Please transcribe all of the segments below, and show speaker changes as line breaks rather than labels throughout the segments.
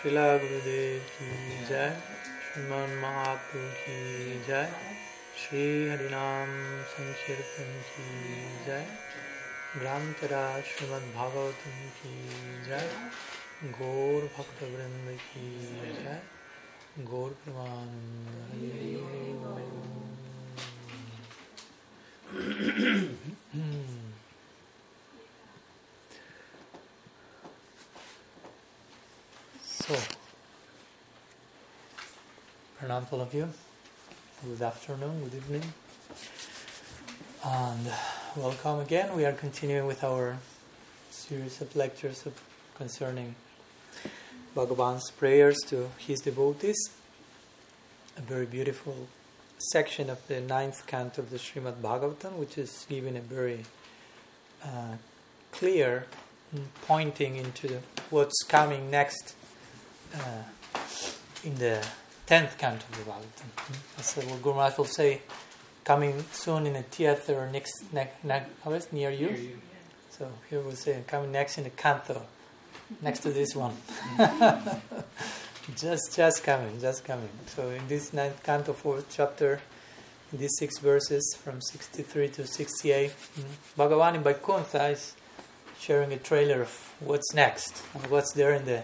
शिला गुरुदेव की जय श्रीमान महाप्रभु की जय श्री हरिनाम संकीर्तन की जय ग्रांतरा श्रीमद् भागवतम की जय गौर भक्त वृंद की जय गौर प्रमाण all of you. Good afternoon, good evening, and welcome again. We are continuing with our series of lectures of concerning Bhagavan's prayers to his devotees. A very beautiful section of the ninth canto of the Srimad Bhagavatam, which is giving a very uh, clear pointing into what's coming next uh, in the tenth canto of the Bhagavatam. So what Guru Maharaj will say, coming soon in a theater next, next, next near you.
Near you.
So here we'll say coming next in the canto, next to this one. just, just coming, just coming. So in this ninth canto, fourth chapter, in these six verses from 63 to 68, mm, Bhagavan in Vaikuntha is sharing a trailer of what's next and what's there in the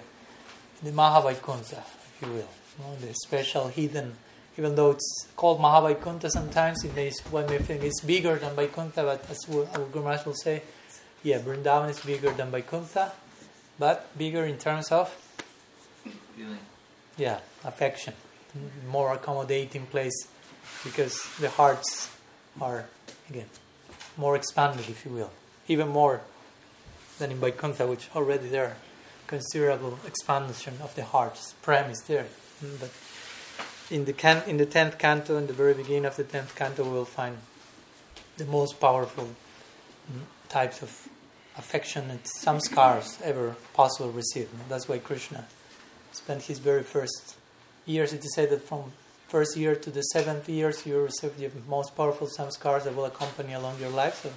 the Mahavaikuntha, if you will, know, the special hidden. Even though it's called Mahavaikuntha, sometimes it may one may think it's bigger than Vaikuntha, but as Guru Maharaj will say, yeah, Vrindavan is bigger than Vaikuntha, but bigger in terms of
Feeling.
yeah affection, more accommodating place, because the hearts are again more expanded, if you will, even more than in Vaikuntha, which already there considerable expansion of the heart's premise there. Mm, But in the can- in the tenth canto, in the very beginning of the tenth canto, we will find the most powerful mm, types of affection and samskars ever possible received. That's why Krishna spent his very first years. It is said that from first year to the seventh years, you receive the most powerful samskars that will accompany along your life. So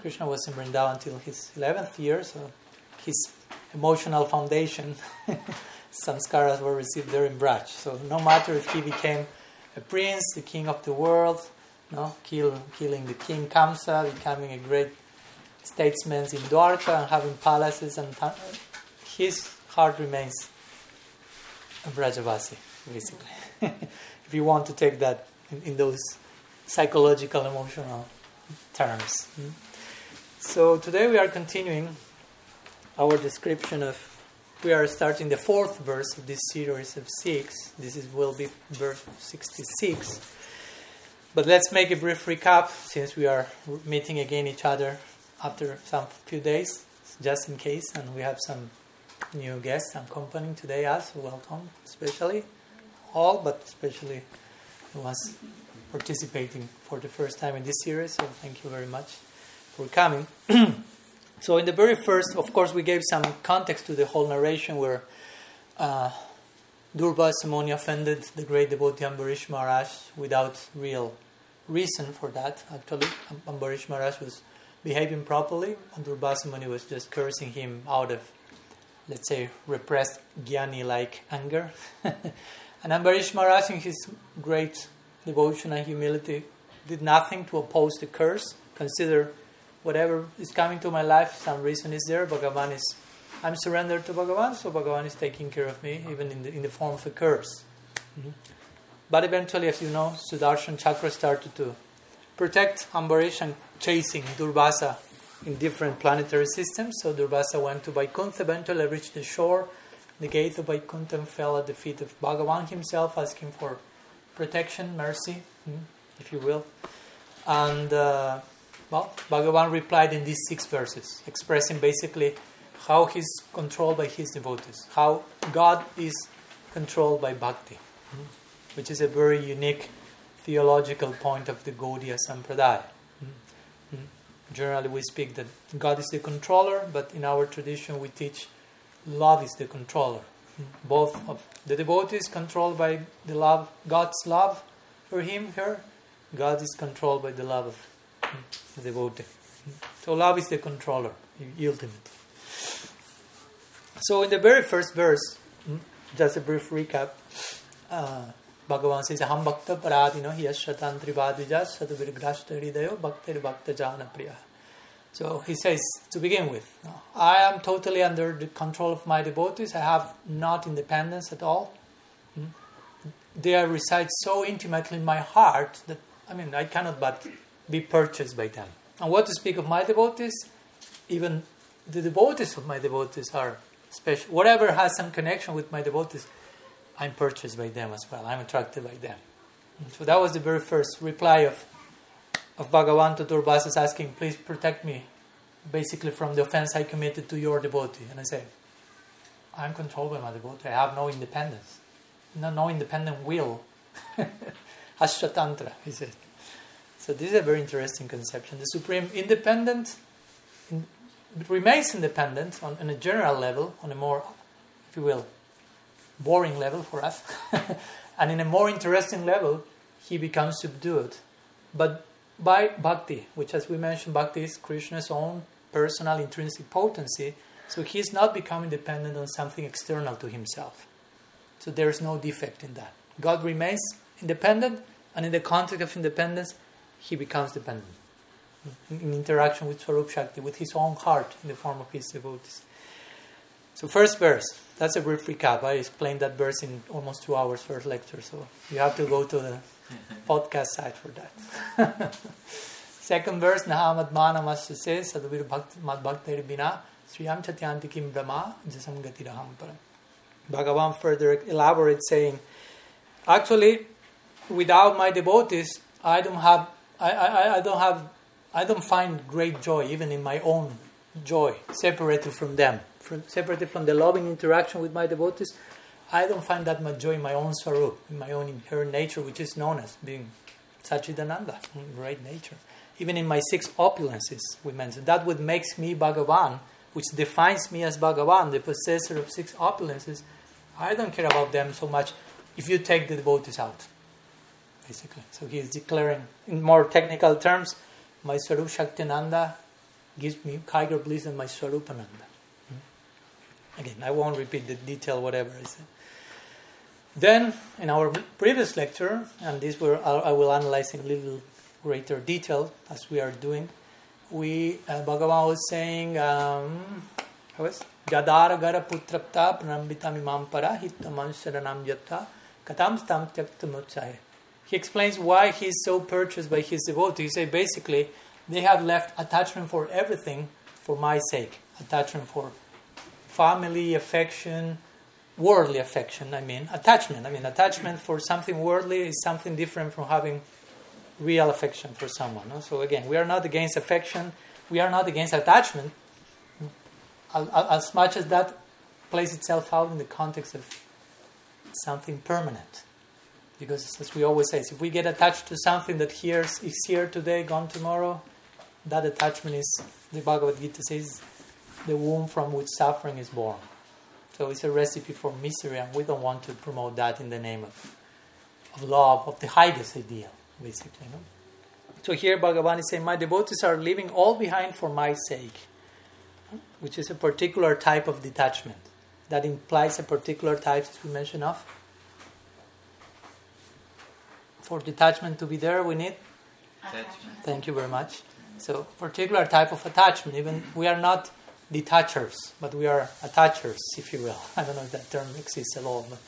Krishna was in Vrindavan until his eleventh year. So his emotional foundation, samskaras were received there in Braj. So no matter if he became a prince, the king of the world, no, kill, killing the king Kamsa, becoming a great statesman in Dwarka and having palaces, and his heart remains a Brajavasi, basically. if you want to take that in, in those psychological, emotional terms. mm. So today we are continuing our description of we are starting the fourth verse of this series of six. This is will be verse 66 but let's make a brief recap since we are meeting again each other after some few days just in case and we have some new guests accompanying today us. Welcome especially all but especially the ones participating for the first time in this series. So thank you very much for coming so, in the very first, of course, we gave some context to the whole narration where uh, Muni offended the great devotee Ambarish Maharaj without real reason for that. Actually, Am- Ambarish Maharaj was behaving properly, and Durvasa Muni was just cursing him out of, let's say, repressed jnani like anger. and Ambarish Maharaj, in his great devotion and humility, did nothing to oppose the curse, consider whatever is coming to my life, some reason is there. Bhagavan is, I'm surrendered to Bhagavan, so Bhagavan is taking care of me, even in the, in the form of a curse. Mhm. But eventually, as you know, Sudarshan Chakra started to protect Ambarish and chasing Durvasa in different planetary systems. So Durvasa went to Vaikuntha, eventually reached the shore. The gate of Vaikuntha fell at the feet of Bhagavan himself, asking for protection, mercy, mm, if you will. And uh, Bhagavan replied in these six verses, expressing basically how he's controlled by his devotees, how God is controlled by bhakti, mm, which is a very unique theological point of the Gaudiya Sampradaya. Mm, mm. Generally, we speak that God is the controller, but in our tradition, we teach love is the controller. Both of the devotee is controlled by the love, God's love for him, her. God is controlled by the love of devotee. So love is the controller, ultimate. So in the very first verse, mm, just a brief recap. Uh, Bhagavan says, Ham bhakta paradino hiyashratantri vadvijas satavirgrashta hridayo bhaktir bhakta jana priya. So he says, to begin with, I am totally under the control of my devotees. I have not independence at all. Hmm? They reside so intimately in my heart that, I mean, I cannot but be purchased by them. And what to speak of my devotees? Even the devotees of my devotees are special. Whatever has some connection with my devotees, I'm purchased by them as well. I'm attracted by them. So that was the very first reply of, of Bhagavan to Durvasas asking, please protect me basically from the offense I committed to your devotee. And I say, I'm controlled by my devotee. I have no independence. No, no independent will. Asvatantra, he said. So this is a very interesting conception. The supreme independent in, remains independent on, on a general level, on a more, if you will, boring level for us, and in a more interesting level, he becomes subdued. But by bhakti, which as we mentioned, bhakti is Krishna's own personal intrinsic potency, so he's not becoming dependent on something external to himself. So there is no defect in that. God remains independent, and in the context of independence, he becomes dependent in interaction with Swarup Shakti, with his own heart in the form of his devotees. So, first verse, that's a brief recap. I explained that verse in almost two hours first lecture, so you have to go to the podcast site for that. Second verse, Nahamad Manamasya says, Sadhuvir Mad Bhaktir Bina, Sriyam Chatyanti Kim Brahma, Jasam Gatiraham Param. Bhagavan further elaborates saying, Actually, without my devotees, I don't have I, I, I don't have I don't find great joy even in my own joy separated from them from, separated from the loving interaction with my devotees. I don't find that much joy in my own swarup in my own inherent nature which is known as being Sachidananda great nature. Even in my six opulences we mentioned that what makes me Bhagavan which defines me as Bhagavan the possessor of six opulences I don't care about them so much if you take the devotees out basically. So he is declaring, in more technical terms, my Swarup Shaktinanda gives me higher bliss than my Swarupananda. Hmm? Again, I won't repeat the detail, whatever I said. Then, in our previous lecture, and this will, I will analyze in a little greater detail as we are doing, we uh, Bhagavan was saying, um, how was Jadara gara putrapta pranambita imam para hittaman sharanam yatta katam stam tyaktamutsahe he explains why he's so purchased by his devotees. He says basically, they have left attachment for everything for my sake. Attachment for family, affection, worldly affection, I mean. Attachment. I mean, attachment for something worldly is something different from having real affection for someone. No? So, again, we are not against affection, we are not against attachment, as much as that plays itself out in the context of something permanent. Because as we always say, if we get attached to something that here is here today, gone tomorrow, that attachment is, the Bhagavad Gita says, the womb from which suffering is born. So it's a recipe for misery, and we don't want to promote that in the name of, of love, of the highest ideal, basically. No? So here Bhagavan is saying, My devotees are leaving all behind for my sake, which is a particular type of detachment. That implies a particular type, as we mentioned, of for detachment to be there, we need attachment. Thank you very much. So, particular type of attachment. Even we are not detachers, but we are attachers, if you will. I don't know if that term exists at all, but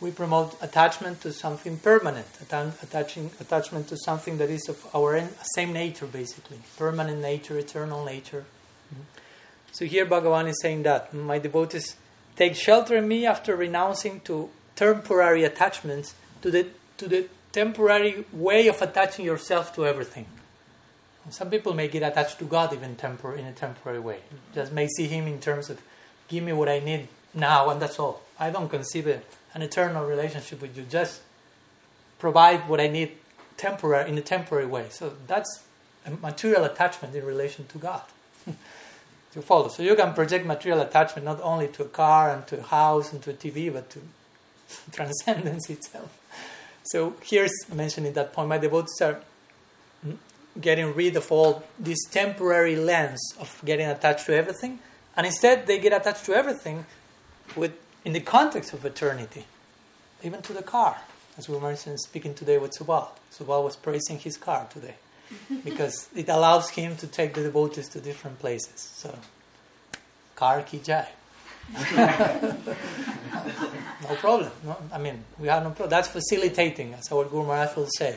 we promote attachment to something permanent, attaching attachment to something that is of our same nature, basically, permanent nature, eternal nature. Mm-hmm. So here Bhagavan is saying that my devotees take shelter in me after renouncing to temporary attachments to the to the temporary way of attaching yourself to everything. Some people may get attached to God even tempor- in a temporary way. Just may see Him in terms of, give me what I need now, and that's all. I don't conceive an eternal relationship with you. Just provide what I need temporary in a temporary way. So that's a material attachment in relation to God. to follow. So you can project material attachment not only to a car and to a house and to a TV, but to transcendence itself. So here's mentioning that point. My devotees are mm, getting rid of all this temporary lens of getting attached to everything, and instead they get attached to everything with in the context of eternity, even to the car. As we mentioned speaking today with Subal. Subal was praising his car today because it allows him to take the devotees to different places. So, car ki jai. No problem. No, I mean, we have no problem. That's facilitating, as our Guru Maharaj will say.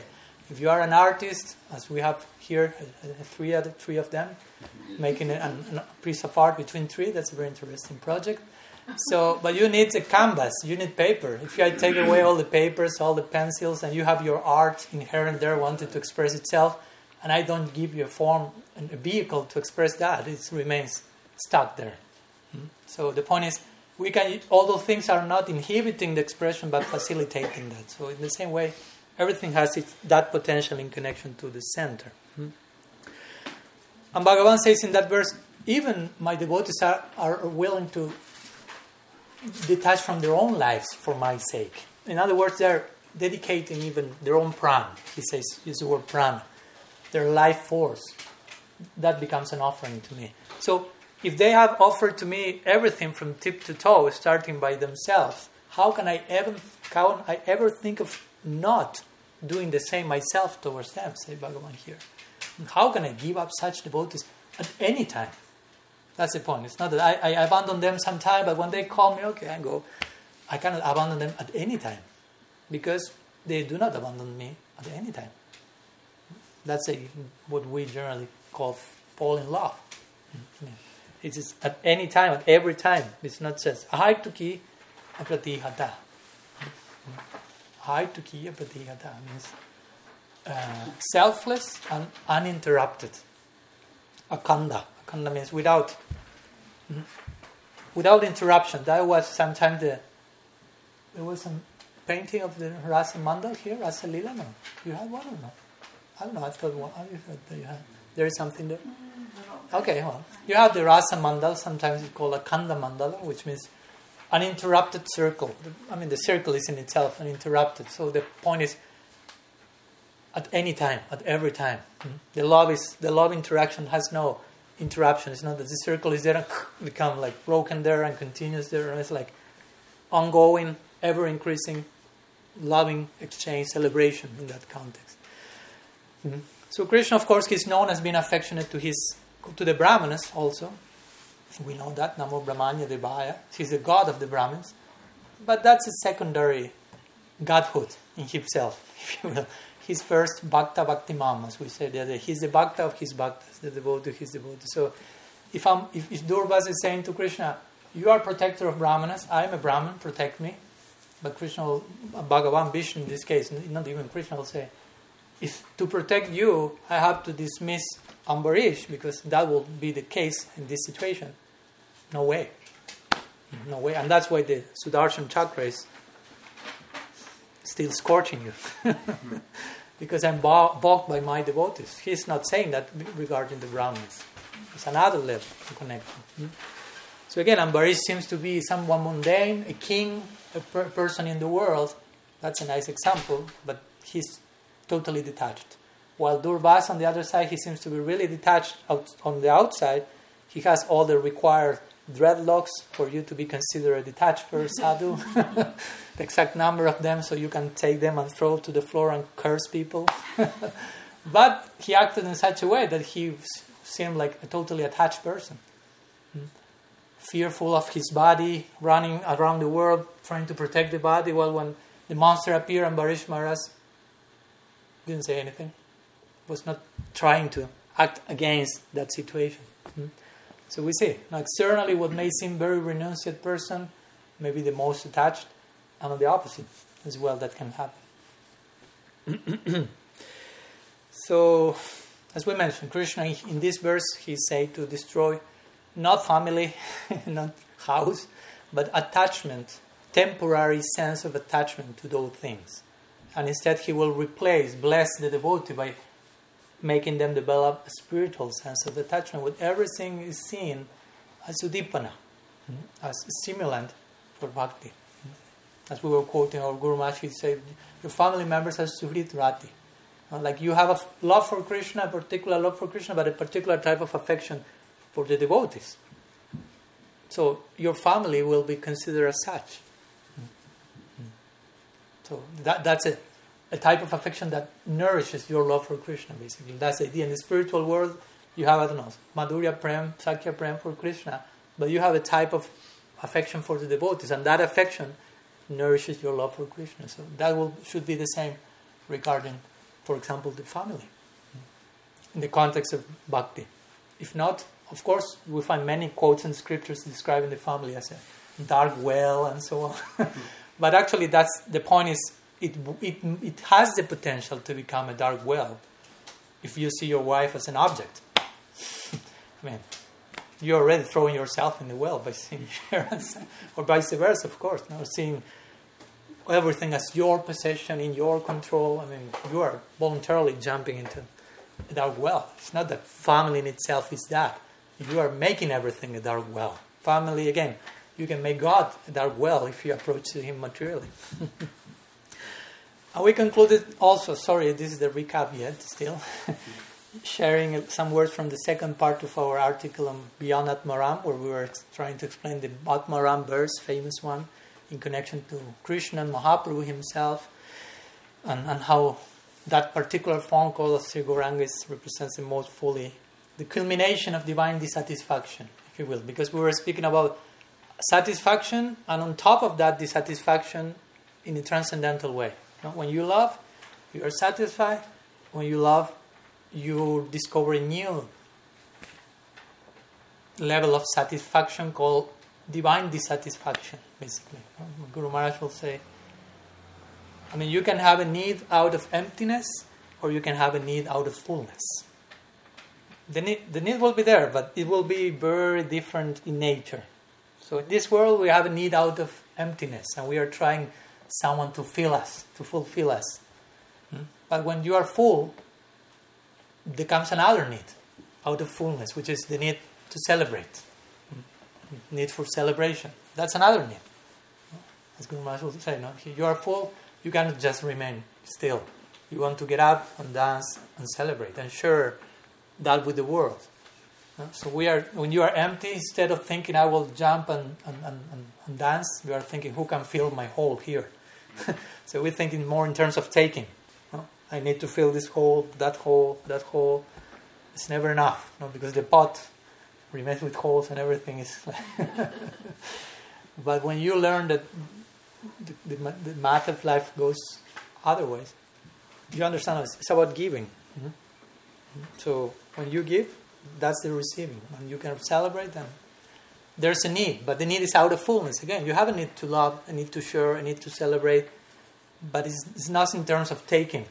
If you are an artist, as we have here, uh, uh, three other three of them, making a, a piece of art between three, that's a very interesting project. So, but you need a canvas, you need paper. If you take away all the papers, all the pencils, and you have your art inherent there, wanted to express itself, and I don't give you a form, a vehicle to express that, it remains stuck there. Hmm? So the point is, we can, all those things are not inhibiting the expression, but facilitating that. So in the same way, everything has its, that potential in connection to the center. Hmm? And Bhagavan says in that verse, even my devotees are, are willing to detach from their own lives for my sake. In other words, they're dedicating even their own prana. He says, use the word prana, their life force. That becomes an offering to me. So if they have offered to me everything from tip to toe, starting by themselves, how can I ever, can I ever think of not doing the same myself towards them, say Bhagavan here. And how can I give up such devotees at any time? That's the point. It's not that I, I abandon them sometime, but when they call me, okay, I go. I cannot abandon them at any time because they do not abandon me at any time. That's a, what we generally call fall in love. Mm, It is at any time, at every time. It's not just ahai a apratihata. Haitukiya Pratihata means uh, selfless and uninterrupted. Akanda. Akanda means without mm, without interruption. That was sometimes the there was some painting of the Rasa Mandal here, Rasa Lila. No, you have one or not? I don't know. I thought one. I thought you had. There is something there. Okay, you have the Rasa Mandal. Sometimes it's called a Kanda Mandala, which means uninterrupted circle. I mean, the circle is in itself uninterrupted. So the point is, at any time, at every time, hmm, the love is the love interaction has no interruption. It's not that the circle is there and become like broken there and continues there. It's like ongoing, ever increasing, loving exchange, celebration in that context. Mm-hmm. So Krishna, of course, is known as being affectionate to his to the Brahmanas also. We know that, Namo Brahmanya Devaya. He's the god of the Brahmins. But that's a secondary godhood in himself, if you will. His first Bhakta Bhakti Mam, as we said the other day. He's the Bhakta of his Bhaktas, the devotee of his devotee. So if, I'm, if, if Durvas is saying to Krishna, You are protector of Brahmanas, I am a Brahman, protect me. But Krishna, will, Bhagavan Vishnu in this case, not even Krishna will say, if to protect you, I have to dismiss Ambarish, because that will be the case in this situation. No way. No way. And that's why the Sudarshan chakra is still scorching you. because I'm balked by my devotees. He's not saying that regarding the Brahmins. It's another level of connection. Hmm? So again, Ambarish seems to be someone mundane, a king, a per- person in the world. That's a nice example, but he's totally detached. While Durvas, on the other side, he seems to be really detached out, on the outside. He has all the required dreadlocks for you to be considered a detached person, sadhu. the exact number of them so you can take them and throw to the floor and curse people. but he acted in such a way that he seemed like a totally attached person. Hmm? Fearful of his body, running around the world trying to protect the body. Well, when the monster appeared Ambarish Maharaj didn't say anything, was not trying to act against that situation. Hmm? So we see, now externally, what may seem very renunciate person may be the most attached, and on the opposite as well, that can happen. so, as we mentioned, Krishna in this verse he said to destroy not family, not house, but attachment, temporary sense of attachment to those things. And instead, he will replace, bless the devotee by making them develop a spiritual sense of attachment with everything is seen as udipana, mm-hmm. as a stimulant for bhakti. Mm-hmm. As we were quoting our Guru Maharaj, he said, Your family members are suhrit rati. Like you have a love for Krishna, a particular love for Krishna, but a particular type of affection for the devotees. So your family will be considered as such. So that, that's a, a type of affection that nourishes your love for Krishna, basically. That's the idea. In the spiritual world, you have, I don't know, Madhurya Prem, Sakya Prem for Krishna, but you have a type of affection for the devotees, and that affection nourishes your love for Krishna. So that will, should be the same regarding, for example, the family in the context of bhakti. If not, of course, we find many quotes and scriptures describing the family as a dark well and so on. but actually, that's the point. Is it, it it has the potential to become a dark well if you see your wife as an object. I mean, you're already throwing yourself in the well by seeing her, or vice versa, of course. Now seeing everything as your possession in your control. I mean, you are voluntarily jumping into a dark well. It's not that family in itself is that. You are making everything a dark well. Family, again, you can make God dark well if you approach Him materially. we concluded also, sorry, this is the recap yet still, sharing some words from the second part of our article on Beyond Atmaram, where we were trying to explain the Atmaram verse, famous one, in connection to Krishna and Mahaprabhu himself, and, and how that particular phone call of Sri Gauranga represents the most fully the culmination of divine dissatisfaction, if you will, because we were speaking about satisfaction, and on top of that, dissatisfaction in a transcendental way. When you love, you are satisfied. When you love, you discover a new level of satisfaction called divine dissatisfaction, basically. Guru Maharaj will say, I mean, you can have a need out of emptiness, or you can have a need out of fullness the need, the need will be there, but it will be very different in nature. So in this world, we have a need out of emptiness, and we are trying someone to fill us, to fulfill us. Hmm? But when you are full, there comes another need out of fullness, which is the need to celebrate, hmm? need for celebration. That's another need. As Guru Maharaj will say, no? you are full, you cannot just remain still. You want to get up and dance and celebrate. And share that with the world. So we are when you are empty, instead of thinking I will jump and, and, and, and dance, we are thinking who can fill my hole here. so we're thinking more in terms of taking. I need to fill this hole, that hole, that hole. It's never enough, because the pot remains with holes and everything is. but when you learn that the, the, the, math of life goes otherwise, you understand it's about giving. Mm-hmm. So when you give, that's the receiving. And you can celebrate, them. there's a need, but the need is out of fullness. Again, you have a need to love, a need to share, a need to celebrate, but it's, it's not in terms of taking,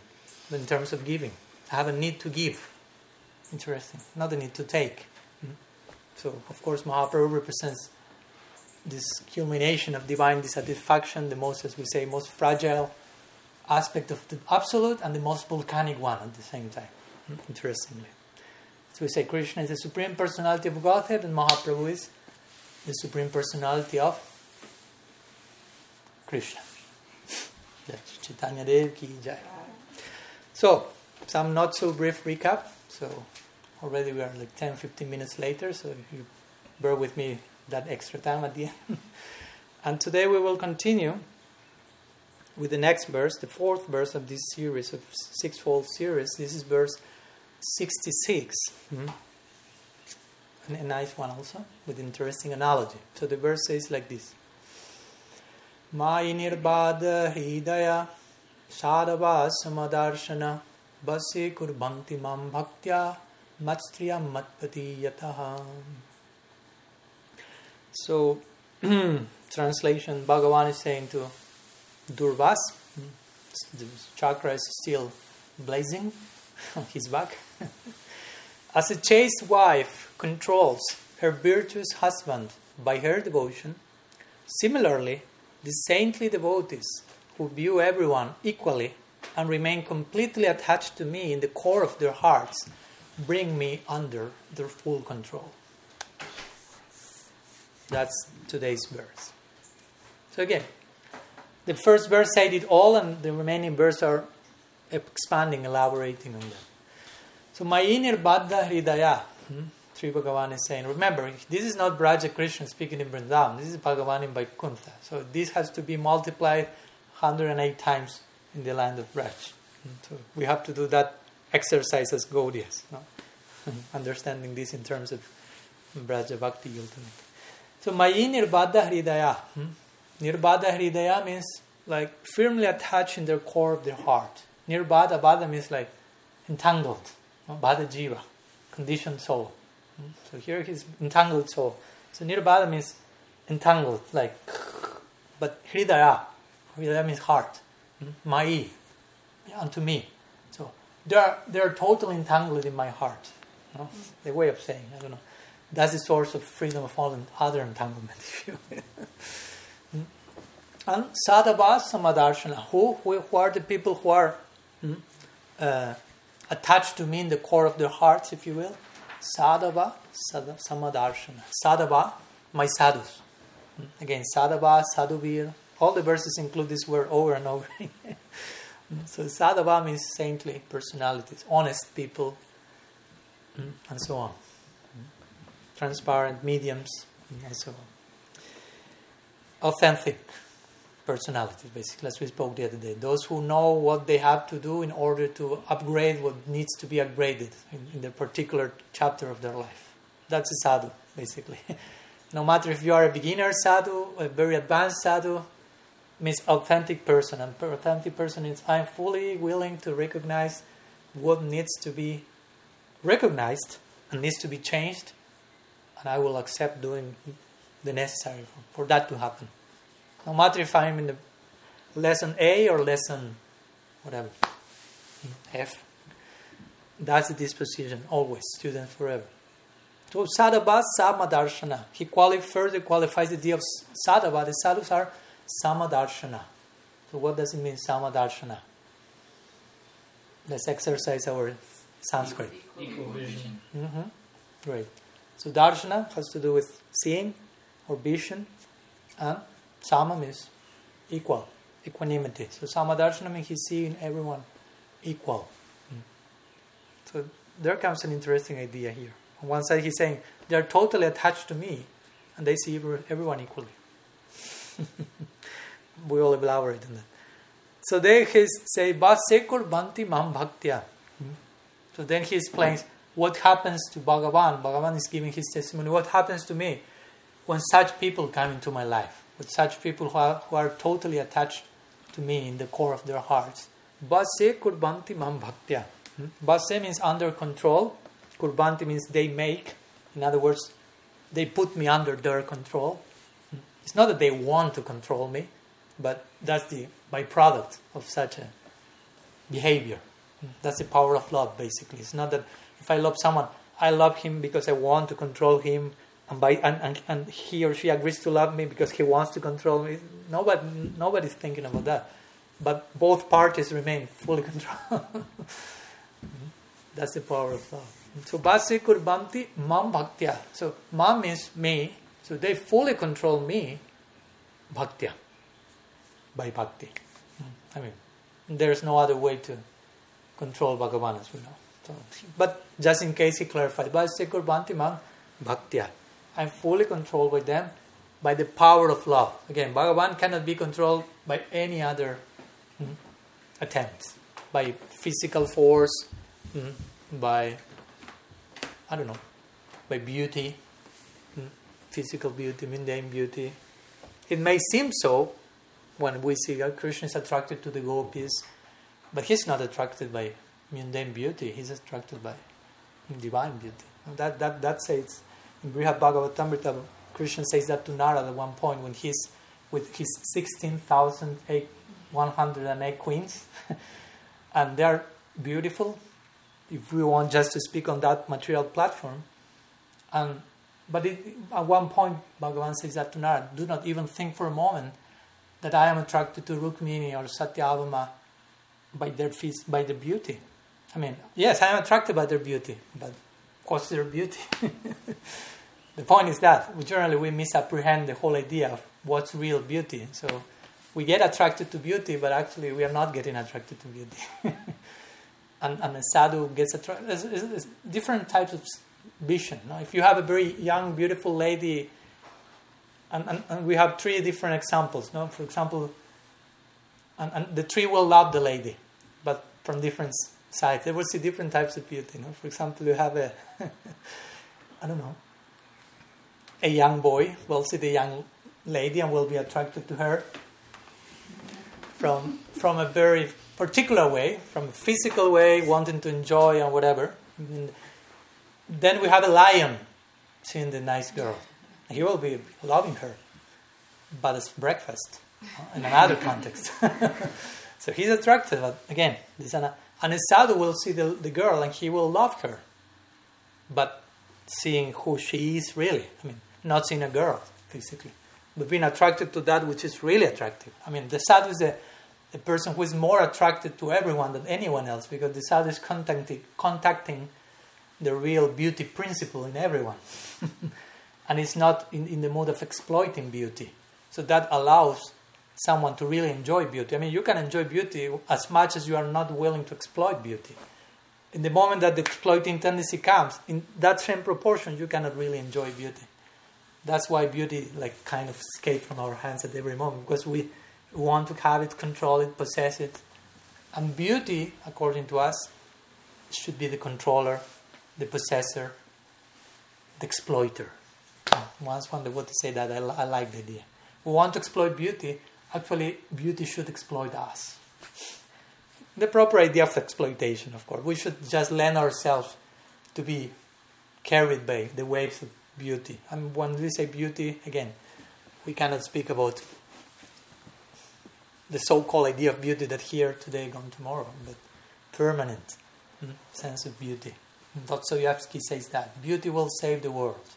but in terms of giving. I have a need to give. Interesting. Not a need to take. Hmm? So, of course, Mahaprabhu represents this culmination of divine dissatisfaction, the most, as we say, most fragile aspect of the absolute and the most volcanic one at the same time. Hmm? Interestingly. So we say Krishna is the Supreme Personality of Godhead and Mahaprabhu is the Supreme Personality of Krishna. That's Chaitanya Dev ki jai. So, some not so brief recap. So, already we are like 10 15 minutes later, so if you bear with me that extra time at the end. and today we will continue with the next verse, the fourth verse of this series of sixfold series. This is verse 66. Mm-hmm. A nice one also, with interesting analogy. So the verse says like this nirbada hridaya sadava samadarshana basi kurbhanti mam bhaktya matstriya matpati yataha. So, translation Bhagavan is saying to Durvas, the chakra is still blazing on his back. As a chaste wife controls her virtuous husband by her devotion, similarly, the saintly devotees who view everyone equally and remain completely attached to me in the core of their hearts bring me under their full control. That's today's verse. So again, the first verse said it all, and the remaining verses are expanding, elaborating on that. So Mayi Nirbadha Hridaya. Hmm? Sri Bhagavan is saying, remember, this is not Braja Krishna speaking in Vrindavan, this is Bhagavan in Vaikuntha. So this has to be multiplied 108 times in the land of Braj. So we have to do that exercise as Gaudias, no? understanding this in terms of Braja Bhakti. So Mayi Nirbadha Hridaya. Hmm? Nirbadha Hridaya means like firmly attached in the core of the heart. Nirbadha, Bada means like entangled. Bada Jiva, conditioned soul. Hmm? So here he's entangled soul. So Nirbadha means entangled, like, but Hridaya, Hridaya means heart. Hmm? Mai, unto me. So they are, they are totally entangled in my heart. No? The way of saying, I don't know. That's the source of freedom of all other entanglement, if you will. and sadhava samadarshana, who, who, who are the people who are hmm, uh, attached to me in the core of their hearts, if you will? Sadhava samadarshana. Sadhava, my sadhus. Again, sadhava, sadhuvir. All the verses include this word over and over. so sadhava means saintly personalities, honest people, hmm, and so on transparent mediums, and so on. Authentic personalities, basically, as we spoke the other day. Those who know what they have to do in order to upgrade what needs to be upgraded in, in particular chapter of their life. That's a sadhu, basically. no matter if you are a beginner sadhu, a very advanced sadhu, means authentic person. And authentic person is I'm fully willing to recognize what needs to be recognized and needs to be changed and I will accept doing the necessary for, for that to happen. No matter if I'm in the lesson A or lesson whatever, F. That's the disposition, always, student forever. So sadhava samadarshana. He quali- further qualifies the idea of sadhava. The sadhus are samadarshana. So what does it mean, samadarshana? Let's exercise our Sanskrit.
Equal vision.
Mm-hmm. Great. So darshana has to do with seeing or vision, and sama means equal, equanimity. So sama darshana means he's seeing everyone equal. Mm. So there comes an interesting idea here. On one side, he's saying they are totally attached to me, and they see everyone equally. we will elaborate on that. So then he say, Basekur Banti Mam Bhaktya. Hmm? So then he explains what happens to Bhagavan. Bhagavan is giving his testimony. What happens to me when such people come into my life? With such people who are, who are totally attached to me in the core of their hearts. Base kurbanti mam bhaktya. Hmm? Base means under control. Kurbanti means they make. In other words, they put me under their control. Hmm? It's not that they want to control me, but that's the byproduct of such a behavior. Hmm? That's the power of love, basically. It's not that if I love someone, I love him because I want to control him, and by and, and, and he or she agrees to love me because he wants to control me. Nobody nobody's thinking about that. But both parties remain fully controlled. That's the power of love. So basi kurbanti mam bhaktya. So mam means me. So they fully control me bhaktya. By bhakti. Hmm. I mean, there's no other way to control Bhagavan as we know. So, but just in case he clarified, Bhasekur Bantimam Bhaktya. I'm fully controlled by them by the power of love. Again, Bhagavan cannot be controlled by any other mm, attempt, by physical force, mm, by, I don't know, by beauty, mm, physical beauty, mundane beauty. It may seem so when we see that Krishna is attracted to the gopis, but he's not attracted by mundane beauty, he's attracted by divine beauty. That that that says in Brihad Bhagavatamrita, Krishna says that to Narada at one point when he's with his 16,108 queens, and they're beautiful. If we want just to speak on that material platform, and but it, at one point Bhagavan says that to Narada, do not even think for a moment that I am attracted to Rukmini or Satyabhama by their feast, by their beauty. I mean, yes, I am attracted by their beauty, but what's their beauty? the point is that generally we misapprehend the whole idea of what's real beauty. So we get attracted to beauty, but actually we are not getting attracted to beauty. and, and a sadhu gets attracted. Different types of vision. No? If you have a very young, beautiful lady, and, and, and we have three different examples. No? For example, and, and the tree will love the lady, but from different sides. They will see different types of beauty. No? For example, you have a, I don't know, a young boy will see the young lady and will be attracted to her from from a very particular way, from a physical way, wanting to enjoy and whatever. And then we have a lion seeing the nice girl. He will be loving her, but it's breakfast in another context. so he's attracted, but again, this is an, and a sadhu will see the, the girl and he will love her, but seeing who she is really. I mean, not seeing a girl physically, but being attracted to that which is really attractive. I mean, the sadhu is the, the person who is more attracted to everyone than anyone else because the sadhu is contacting, contacting the real beauty principle in everyone. and it's not in, in the mode of exploiting beauty. So that allows someone to really enjoy beauty. I mean, you can enjoy beauty as much as you are not willing to exploit beauty. In the moment that the exploiting tendency comes, in that same proportion, you cannot really enjoy beauty. That's why beauty, like, kind of escapes from our hands at every moment because we want to have it, control it, possess it. And beauty, according to us, should be the controller, the possessor, the exploiter. Once one would say that, I, I like the idea. We want to exploit beauty, actually, beauty should exploit us. The proper idea of exploitation, of course. We should just lend ourselves to be carried by the waves of beauty. And when we say beauty, again, we cannot speak about the so-called idea of beauty that here today, gone tomorrow, but permanent mm, sense of beauty. Dostoevsky says that beauty will save the world.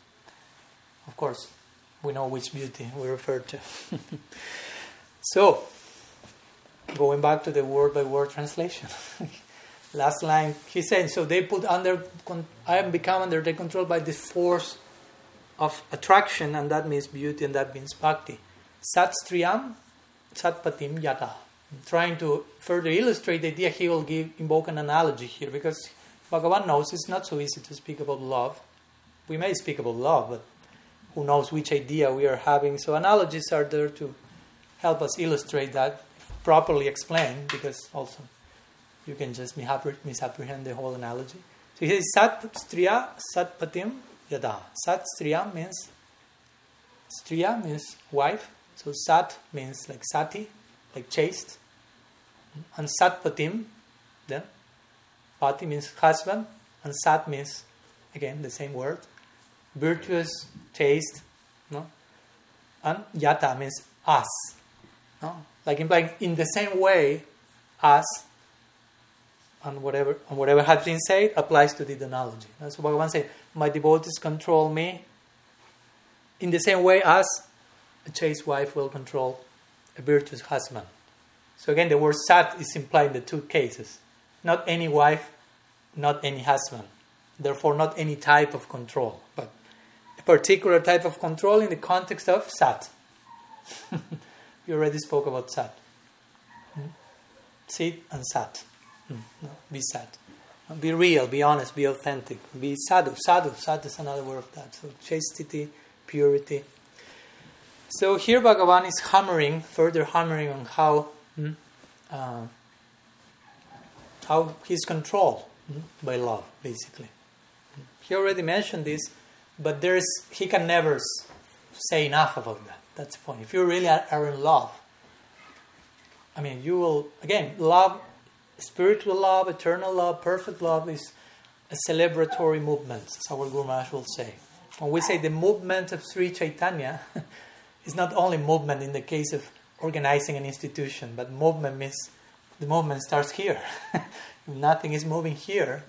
Of course, we know which beauty we refer to. so, going back to the word by word translation. Last line, he said, so they put under, I am become under the control by the force of attraction, and that means beauty, and that means bhakti. Sat striyam, satpatim yata. Trying to further illustrate the idea, he will give invoke an analogy here because Bhagavan knows it's not so easy to speak about love. We may speak about love, but who knows which idea we are having. So analogies are there to help us illustrate that, properly explain, because also you can just misapprehend the whole analogy. So he says, Sat Striya Sat Patim Yada. Sat Striya means, Striya means wife. So Sat means like Sati, like chaste. And Sat Patim, then Pati means husband, and Sat means, again, the same word, virtuous, chaste, no? And Yata means us, no? Like implying in the same way, as and whatever, and whatever has been said applies to the analogy. That's what Bhagavan said, my devotees control me in the same way as a chaste wife will control a virtuous husband. So again, the word sat is implied in the two cases. Not any wife, not any husband. Therefore, not any type of control, but a particular type of control in the context of sat. we already spoke about sat. Hmm? Sit and sat. Hmm? No, be sat. Be real, be honest, be authentic. Be sadhu. Sadhu. Sadhu is another word of that. So chastity, purity. So here Bhagavan is hammering, further hammering on how hmm, uh, how he's controlled hmm, by love, basically. He already mentioned this, but there's he can never say enough about that. That's the point. If you really are, in love, I mean, you will again love, spiritual love, eternal love, perfect love is a celebratory movement, as our Guru Maharaj will say. When we say the movement of Sri Chaitanya, it's not only movement in the case of organizing an institution, but movement means the movement starts here. if nothing is moving here,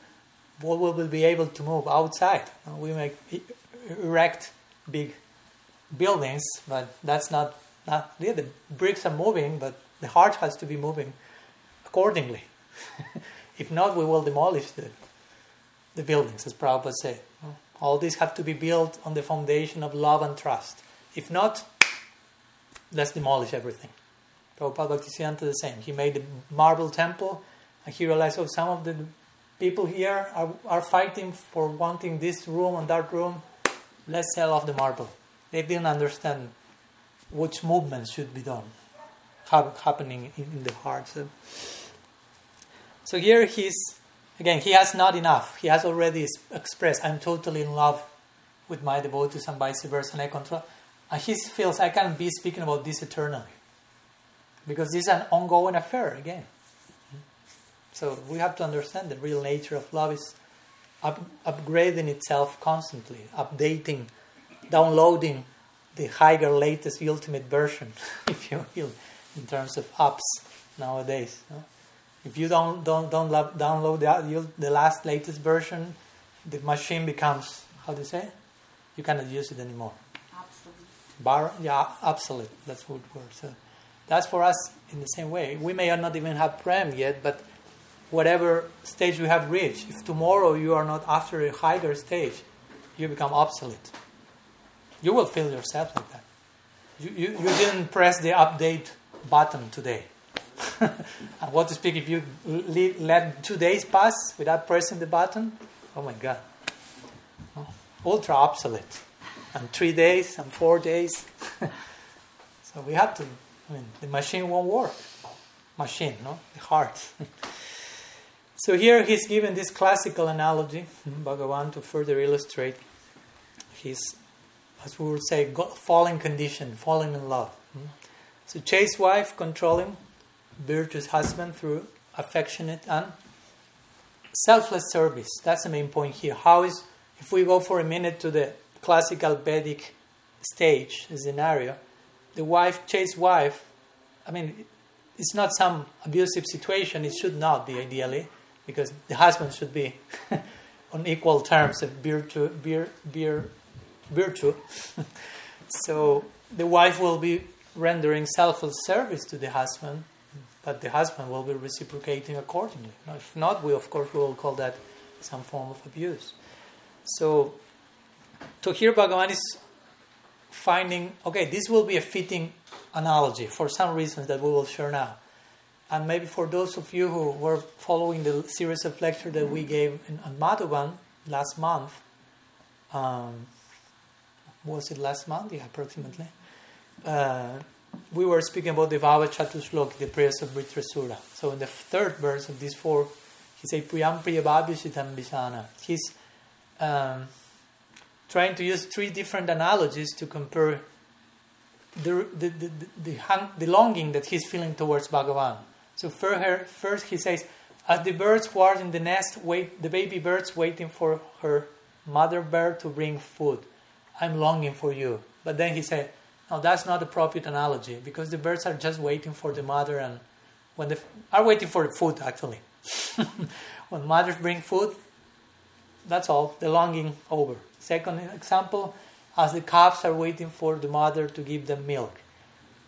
what will we be able to move outside? We may erect big buildings, but that's not, not yeah, the bricks are moving, but the heart has to be moving accordingly. if not, we will demolish the, the buildings, as Prabhupada said. All these have to be built on the foundation of love and trust. If not, let's demolish everything. Prabhupada Bhaktisiddhanta the same. He made the marble temple and he realized, oh, some of the people here are, are fighting for wanting this room and that room. Let's sell off the marble. They didn't understand which movements should be done, hap- happening in, in the heart. So, so here he's, again, he has not enough. He has already expressed, I'm totally in love with my devotees and vice versa, and I control. And he feels I can't be speaking about this eternally. Because this is an ongoing affair again. So we have to understand the real nature of love is up, upgrading itself constantly, updating, downloading the higher, latest, ultimate version, if you will, in terms of apps nowadays. No? If you don't don't don't love, download the, the last latest version, the machine becomes how do you say? You cannot use it anymore.
Absolutely.
Bar, yeah, obsolete. That's what word. So that's for us in the same way. We may not even have prem yet, but whatever stage we have reached, if tomorrow you are not after a higher stage, you become obsolete. You will feel yourself like that. You, you, you didn't press the update button today. and what to speak if you le- let two days pass without pressing the button? Oh my God. Ultra obsolete. And three days and four days. so we have to, I mean, the machine won't work. Machine, no? The heart. so here he's given this classical analogy, Bhagavan, to further illustrate his as we would say, falling condition, falling in love. Hmm? So, chaste wife controlling virtuous husband through affectionate and selfless service. That's the main point here. How is, if we go for a minute to the classical Vedic stage scenario, the wife, chaste wife, I mean, it's not some abusive situation, it should not be ideally, because the husband should be on equal terms of virtue, vir, vir, virtue. so the wife will be rendering selfless service to the husband, but the husband will be reciprocating accordingly. If not, we of course will call that some form of abuse. So, to here Bhagavan is finding okay, this will be a fitting analogy for some reasons that we will share now. And maybe for those of you who were following the series of lectures that we gave in, in Madhuban last month, um, was it last month? Yeah, approximately. Uh, we were speaking about the Bhava Chatushlok, the prayers of Vritrasura. So in the third verse of these four, he says, Priyam Priyabhabhyasitam Vishana. He's um, trying to use three different analogies to compare the, the, the, the, the longing that he's feeling towards Bhagavan. So first, first he says, as the birds who are in the nest wait, the baby birds waiting for her mother bird to bring food. I'm longing for you. But then he said, no, that's not a appropriate analogy because the birds are just waiting for the mother and when they are waiting for the food actually. when mothers bring food, that's all, the longing over. Second example, as the calves are waiting for the mother to give them milk.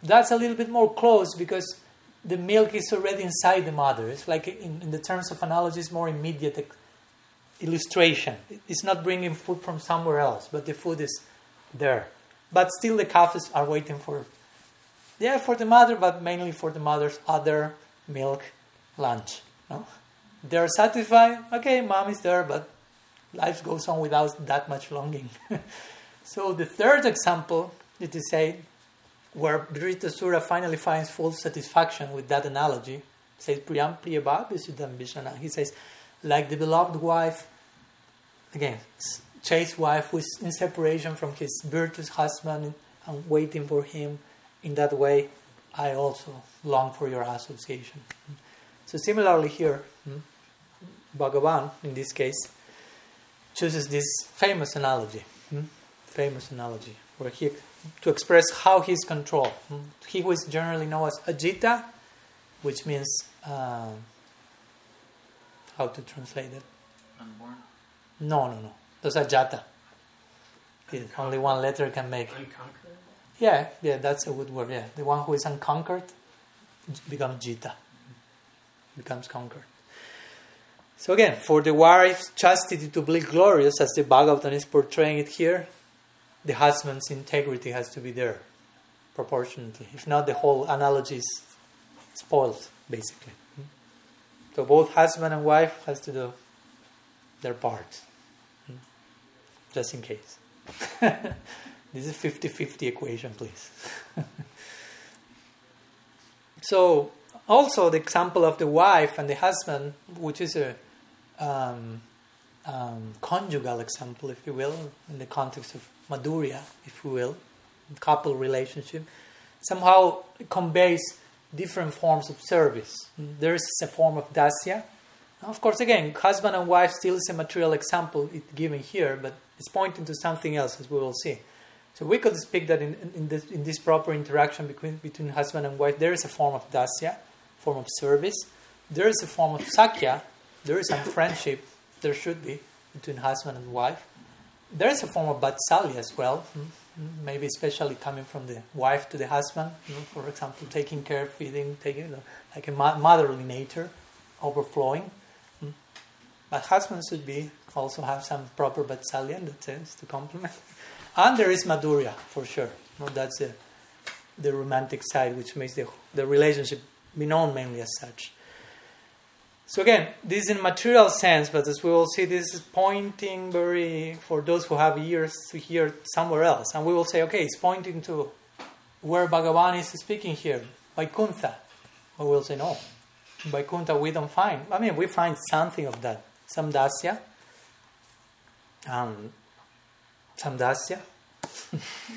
That's a little bit more close because the milk is already inside the mother. It's like in, in the terms of analogy, it's more immediate illustration. It's not bringing food from somewhere else, but the food is there. But still, the calves are waiting for, yeah, for the mother, but mainly for the mother's other milk lunch. No? They're satisfied. Okay, mom is there, but life goes on without that much longing. so the third example is to say, where Vritrasura finally finds full satisfaction with that analogy, says Priyam Priyabhabhyasudam He says, like the beloved wife, again, chaste wife who is in separation from his virtuous husband and waiting for him in that way, I also long for your association. So, similarly, here, hmm, Bhagavan, in this case, chooses this famous analogy, hmm, famous analogy, where he to express how he's controlled. Hmm. He who is generally known as Ajita, which means uh, how to translate it?
Unborn?
No, no, no. Those are jata. Only one letter can make.
Unconquered?
Yeah, yeah, that's a good word. Yeah, the one who is unconquered becomes jita, becomes conquered. So again, for the wife's chastity to be glorious, as the Bhagavatam is portraying it here, the husband's integrity has to be there, proportionately. If not, the whole analogy is spoiled, basically. Hmm? So both husband and wife has to do their parts. Hmm? Just in case. this is 50 50 equation, please. so, also the example of the wife and the husband, which is a um, um, conjugal example, if you will, in the context of Madhurya, if you will, couple relationship, somehow conveys different forms of service. There is a form of dasya. Of course, again, husband and wife still is a material example given here, but it's pointing to something else, as we will see. So we could speak that in, in, this, in this proper interaction between, between husband and wife, there is a form of dasya, form of service. There is a form of sakya, there is some friendship, there should be, between husband and wife. There is a form of vatsalya as well, hmm, maybe especially coming from the wife to the husband, you know, for example, taking care, feeding, taking like a motherly nature overflowing. Hmm. But husbands should be also have some proper vatsalya in that sense to complement. And there is madhurya for sure. That's the, the romantic side, which makes the, the relationship be known mainly as such. So again, this is in material sense, but as we will see, this is pointing very for those who have ears to hear somewhere else, and we will say, okay, it's pointing to where Bhagavan is speaking here, Vaikuntha. But we'll say no, Vaikuntha we don't find. I mean, we find something of that, some dasya, um, some dasya,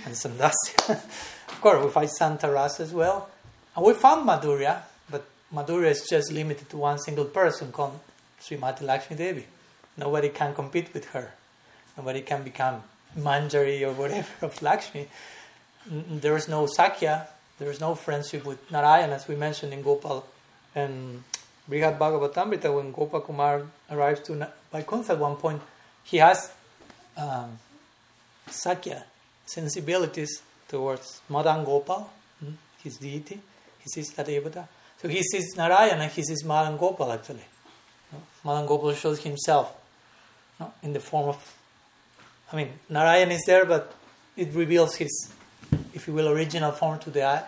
and some dasya. of course, we find Santa Rasa as well, and we found Madhurya Madhurya is just limited to one single person called Srimati Lakshmi Devi. Nobody can compete with her. Nobody can become Manjari or whatever of Lakshmi. There is no Sakya, there is no friendship with Narayan, as we mentioned in Gopal and Brihad Bhagavatamrita. When Gopakumar arrives to Vaikuntha at one point, he has um, Sakya sensibilities towards Madan Gopal, hmm, his deity, his Istadevata so he sees Narayana, he sees Madan Gopal actually. Madan Gopal shows himself in the form of, I mean, Narayana is there, but it reveals his, if you will, original form to the eye.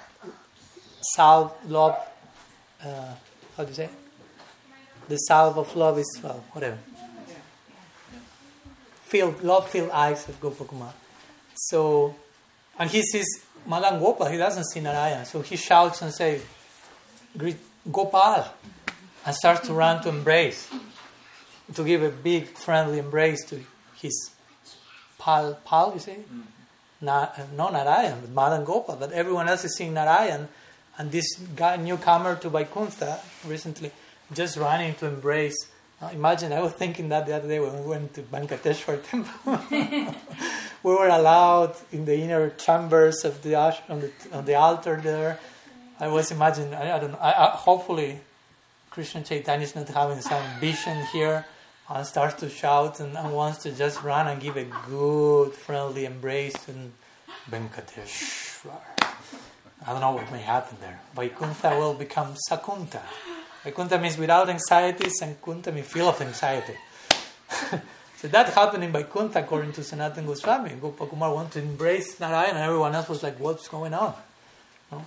Salve, love, uh, how do you say? The salve of love is, well, whatever. Filled, love filled eyes of Gopakumar. So, and he sees Madan Gopal, he doesn't see Narayana, so he shouts and says, Gopal and starts to run to embrace, to give a big friendly embrace to his pal, pal you say? Mm-hmm. Na, no Narayan, but Madan Gopal, but everyone else is seeing Narayan, and this guy, newcomer to Vaikuntha recently just running to embrace. Uh, imagine, I was thinking that the other day when we went to Venkateshwar temple. we were allowed in the inner chambers of the, on the, on the altar there I was imagining, I, I don't know, I, I, hopefully Krishna Chaitanya is not having some vision here and starts to shout and, and, wants to just run and give a good friendly embrace and Venkateshwar. I don't know what may happen there. Vaikuntha will become Sakuntha. Vaikuntha means without anxieties and Kuntha means full of anxiety. so that happened in Vaikuntha according to Sanatan Goswami. Gopakumar wanted to embrace Narayana and everyone else was like, what's going on?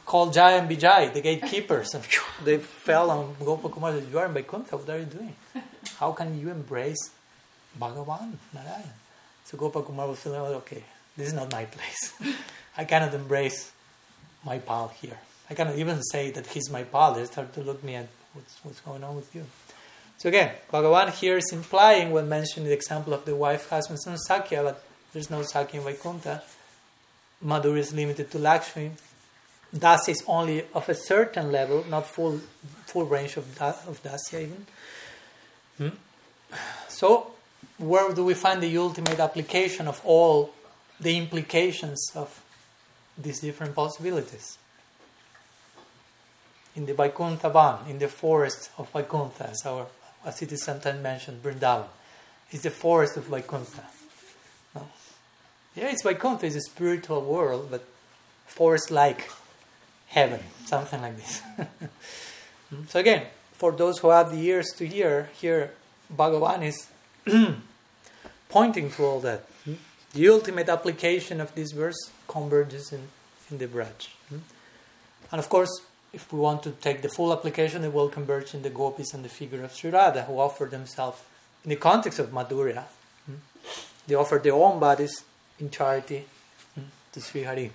Called Jai and Vijay, the gatekeepers. They fell on Gopakumar said, You are in Vaikuntha, what are you doing? How can you embrace Bhagavan, Narayan? So Gopakumar was feeling, okay, this is not my place. I cannot embrace my pal here. I cannot even say that he's my pal. They start to look me at what's, what's going on with you. So again, Bhagavan here is implying when mentioning the example of the wife, husband, son, Sakya, but there's no Sakya in Vaikuntha. Madhur is limited to Lakshmi das is only of a certain level, not full full range of of dasya even. Hmm? So, where do we find the ultimate application of all the implications of these different possibilities? In the Vaikuntha Van, in the forest of Vaikuntha, as our as it is sometimes mentioned, Vrindavan, is the forest of Vaikuntha. No? Yeah, it's Vaikuntha, it's a spiritual world, but forest-like heaven, something like this. so again, for those who have the ears to hear, here Bhagavan is pointing to all that. The ultimate application of this verse converges in, in the Braj. And of course, if we want to take the full application, it will converge in the gopis and the figure of Sri Radha, who offer themselves in the context of Madhurya, hmm, they offer their own bodies in charity hmm, to Sri Hari.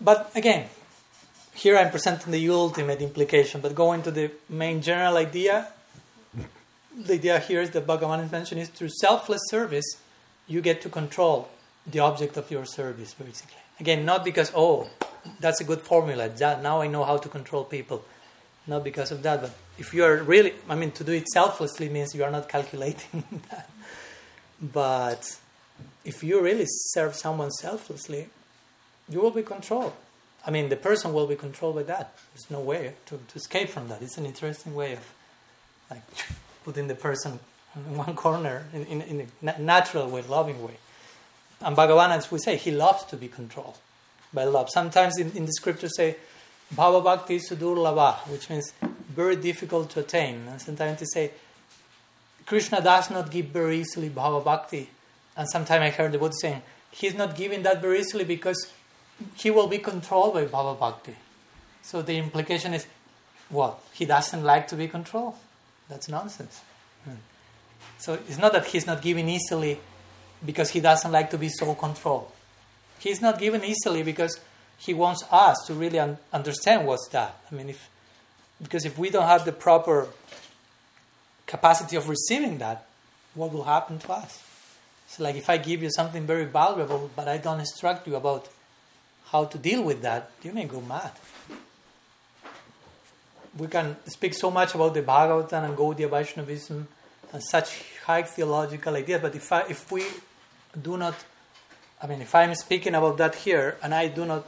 But again, here I'm presenting the ultimate implication, but going to the main general idea, the idea here is that Bhagavan is is through selfless service, you get to control the object of your service, basically. Again, not because, oh, that's a good formula, that, now I know how to control people. Not because of that, but if you are really, I mean, to do it selflessly means you are not calculating that. But if you really serve someone selflessly, you will be controlled. I mean, the person will be controlled by that. There's no way to, to escape from that. It's an interesting way of like putting the person in one corner in, in, in a natural way, loving way. And Bhagavan, as we say, he loves to be controlled by love. Sometimes in, in the scriptures say, Bhava Bhakti Sudurlabha, which means very difficult to attain. And sometimes they say, Krishna does not give very easily Bhava Bhakti. And sometimes I heard the Buddha saying, he's not giving that very easily because he will be controlled by Bhava Bhakti. So the implication is, what? He doesn't like to be controlled? That's nonsense. Hmm. So it's not that he's not giving easily because he doesn't like to be so controlled. He's not given easily because he wants us to really un- understand what's that. I mean, if because if we don't have the proper capacity of receiving that, what will happen to us? So, like if I give you something very valuable, but I don't instruct you about how to deal with that, you may go mad. We can speak so much about the Bhagavatam and Gaudiya Vaishnavism and such high theological ideas, but if, I, if we do not, I mean, if I'm speaking about that here and I do not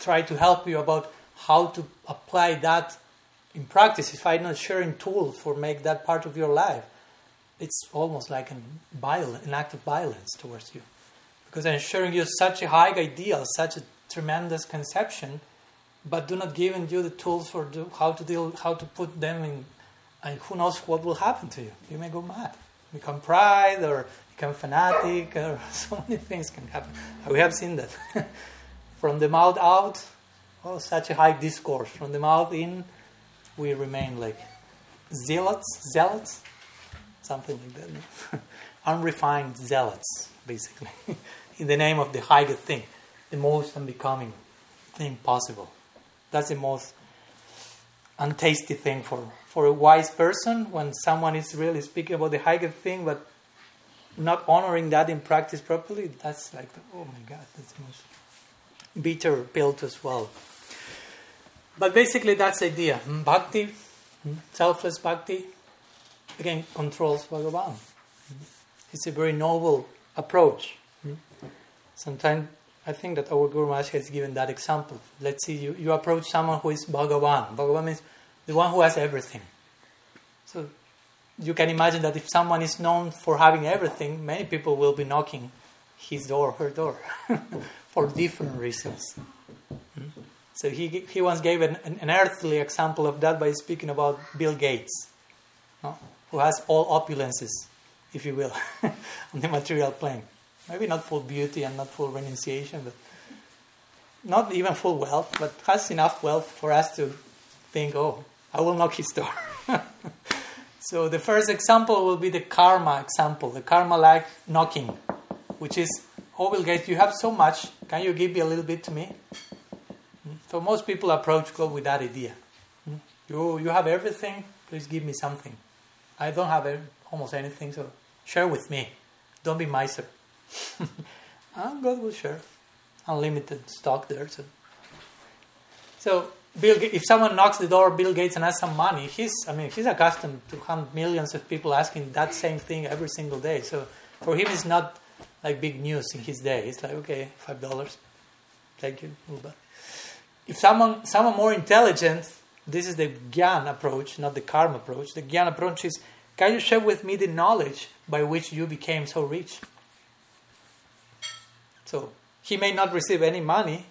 try to help you about how to apply that in practice, if I'm not sharing tools for make that part of your life, it's almost like an, violent, an act of violence towards you. Because I'm sharing you such a high ideal, such a tremendous conception, but do not giving you the tools for do, how to deal, how to put them in, and who knows what will happen to you. You may go mad, become pride, or become fanatic, or so many things can happen. We have seen that. From the mouth out, oh, such a high discourse. From the mouth in, we remain like zealots, zealots, something like that. Unrefined zealots, basically, in the name of the highest thing the most unbecoming thing possible. That's the most untasty thing for, for a wise person when someone is really speaking about the highest thing but not honoring that in practice properly. That's like, oh my God, that's the most bitter pill to swallow. But basically, that's the idea. Hmm, bhakti, hmm, selfless bhakti, again, controls Bhagavan. Hmm, it's a very noble approach. Sometimes I think that our Guru Maharaj has given that example. Let's see, you, you approach someone who is Bhagavan. Bhagavan means the one who has everything. So you can imagine that if someone is known for having everything, many people will be knocking his door, her door, for different reasons. Hmm? So he, he once gave an, an, earthly example of that by speaking about Bill Gates, no? who has all opulences, if you will, on the material plane. Maybe not full beauty and not full renunciation, but not even full wealth, but has enough wealth for us to think, oh, I will knock his door. so the first example will be the karma example, the karma like knocking, which is, oh, Bill Gates, you have so much, can you give me a little bit to me? Hmm? So most people approach God with that idea. Hmm? You, you have everything, please give me something. I don't have almost anything, so share with me. Don't be miser. And God will share unlimited stock there. So, Bill, if someone knocks the door, Bill Gates and has some money, he's I mean he's accustomed to have millions of people asking that same thing every single day. So for him, it's not like big news in his day. It's like okay, five dollars, thank you. If someone someone more intelligent, this is the Gyan approach, not the Karma approach. The Gyan approach is, can you share with me the knowledge by which you became so rich? So he may not receive any money,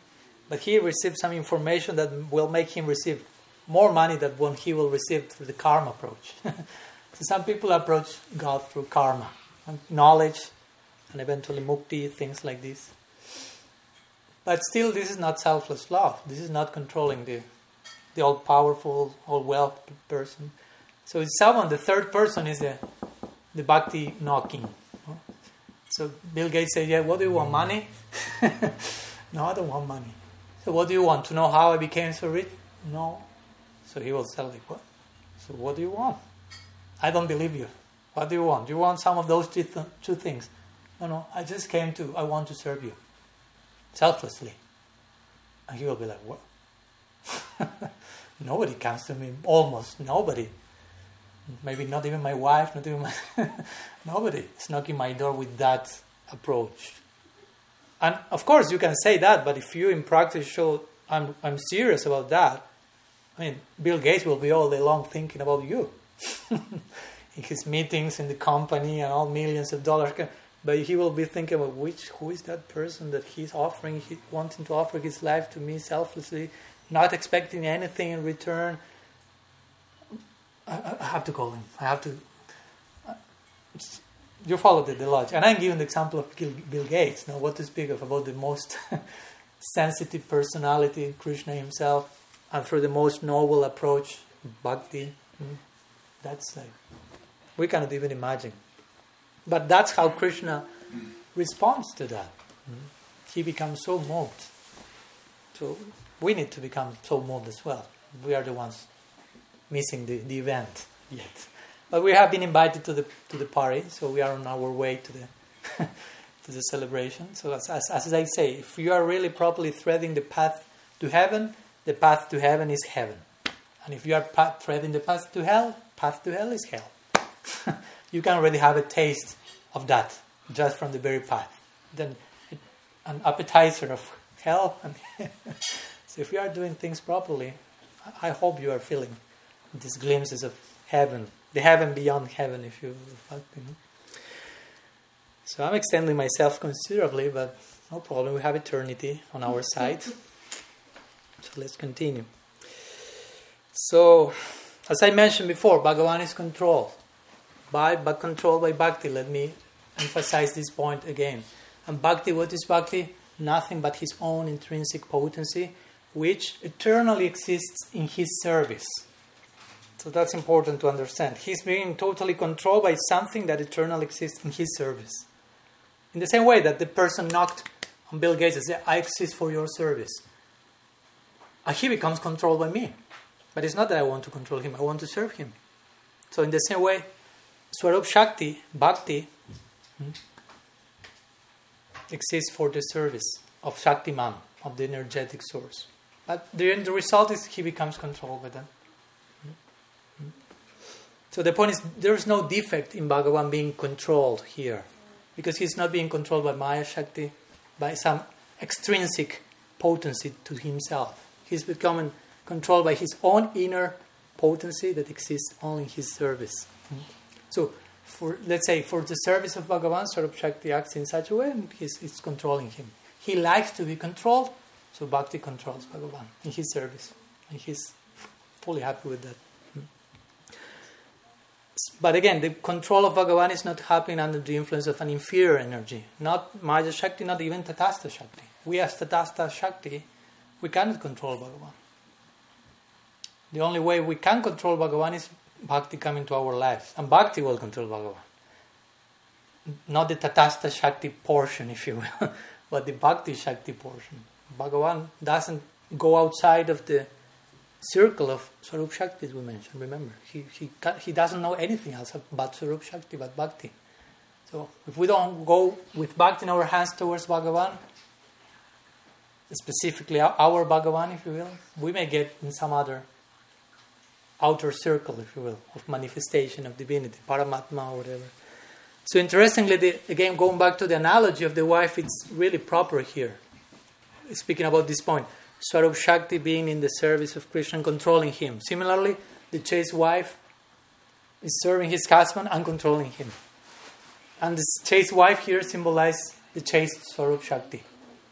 but he receives some information that will make him receive more money than what he will receive through the karma approach. so some people approach God through karma, knowledge, and eventually mukti, things like this. But still, this is not selfless love. This is not controlling the, the all powerful, all wealth person. So it's someone, the third person is the, the bhakti knocking. So Bill Gates said, Yeah, what do you want? Mm. Money? no, I don't want money. So what do you want? To know how I became so rich? No. So he will say, like, what? So what do you want? I don't believe you. What do you want? Do you want some of those two, th- two things? No, no, I just came to, I want to serve you. Selflessly. And he will be like, what? nobody comes to me, almost nobody. Maybe not even my wife, not even my nobody is knocking my door with that approach. And of course, you can say that, but if you in practice show I'm, I'm serious about that, I mean, Bill Gates will be all day long thinking about you. in his meetings in the company and all millions of dollars. But he will be thinking about which, who is that person that he's offering, he, wanting to offer his life to me selflessly, not expecting anything in return. I, I have to call him. I have to. Uh, you follow the, the logic. And I'm giving the example of Bill Gates. Now, what to speak of about the most sensitive personality, Krishna himself, and through the most noble approach, bhakti. Hmm, that's like, we cannot even imagine. But that's how Krishna responds to that. Hmm. He becomes so moved. So we need to become so moved as well. We are the ones missing the, the event yet. But we have been invited to the to the party, so we are on our way to the to the celebration. So as, as, as I say, if you are really properly threading the path to heaven, the path to heaven is heaven. And if you are path, threading the path to hell, path to hell is hell. you can already have a taste of that just from the very path. Then it, an appetizer of hell. so if you are doing things properly, I hope you are feeling these glimpses of heaven, the heaven beyond heaven, if you will. So I'm extending myself considerably, but no problem. We have eternity on our side. So let's continue. So, as I mentioned before, Bhagavan is controlled by, but controlled by Bhakti. Let me emphasize this point again. And Bhakti, what is Bhakti? Nothing but his own intrinsic potency, which eternally exists in his service. So that's important to understand. He's being totally controlled by something that eternally exists in his service. In the same way that the person knocked on Bill Gates and said, I exist for your service. And he becomes controlled by me. But it's not that I want to control him, I want to serve him. So, in the same way, Swarup Shakti, Bhakti, hmm, exists for the service of Shaktiman, of the energetic source. But the end result is he becomes controlled by them. So the point is, there is no defect in Bhagavan being controlled here because he's not being controlled by Maya Shakti, by some extrinsic potency to himself. He's becoming controlled by his own inner potency that exists only in his service. So, for let's say for the service of Bhagavan, Swarup Shakti acts in such a way and he's, he's controlling him. He likes to be controlled, so Bhakti controls Bhagavan in his service. And he's fully happy with that. But again, the control of Bhagavan is not happening under the influence of an inferior energy. Not Maya Shakti, not even Tatastha Shakti. We as Tatastha Shakti, we cannot control Bhagavan. The only way we can control Bhagavan is Bhakti coming to our lives. And Bhakti will control Bhagavan. Not the Tatastha Shakti portion, if you will, but the Bhakti Shakti portion. Bhagavan doesn't go outside of the circle of Swarup Shakti, we mentioned. Remember, he, he, he doesn't know anything else about Swarup Shakti, but Bhakti. So if we don't go with Bhakti in our hands towards Bhagavan, specifically our Bhagavan, if you will, we may get in some other outer circle, if you will, of manifestation of divinity, Paramatma or whatever. So interestingly, the, again, going back to the analogy of the wife, it's really proper here. Speaking about this point. Swarup Shakti being in the service of Krishna controlling him. Similarly, the chaste wife is serving his husband and controlling him. And the chaste wife here symbolizes the chaste Swarup Shakti,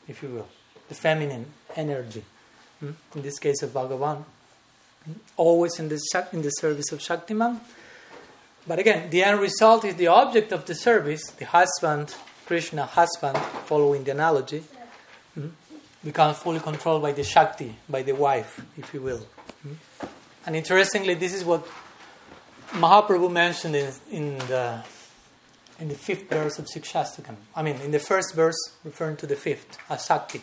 if you will, the feminine energy. Hmm? In this case of Bhagavan, always in the, in the service of Shaktiman. But again, the end result is the object of the service, the husband, Krishna husband, following the analogy, hmm? Become fully controlled by the Shakti, by the wife, if you will. Hmm? And interestingly, this is what Mahaprabhu mentioned in, in the in the fifth verse of Sikshastakam. I mean, in the first verse, referring to the fifth, as Shakti.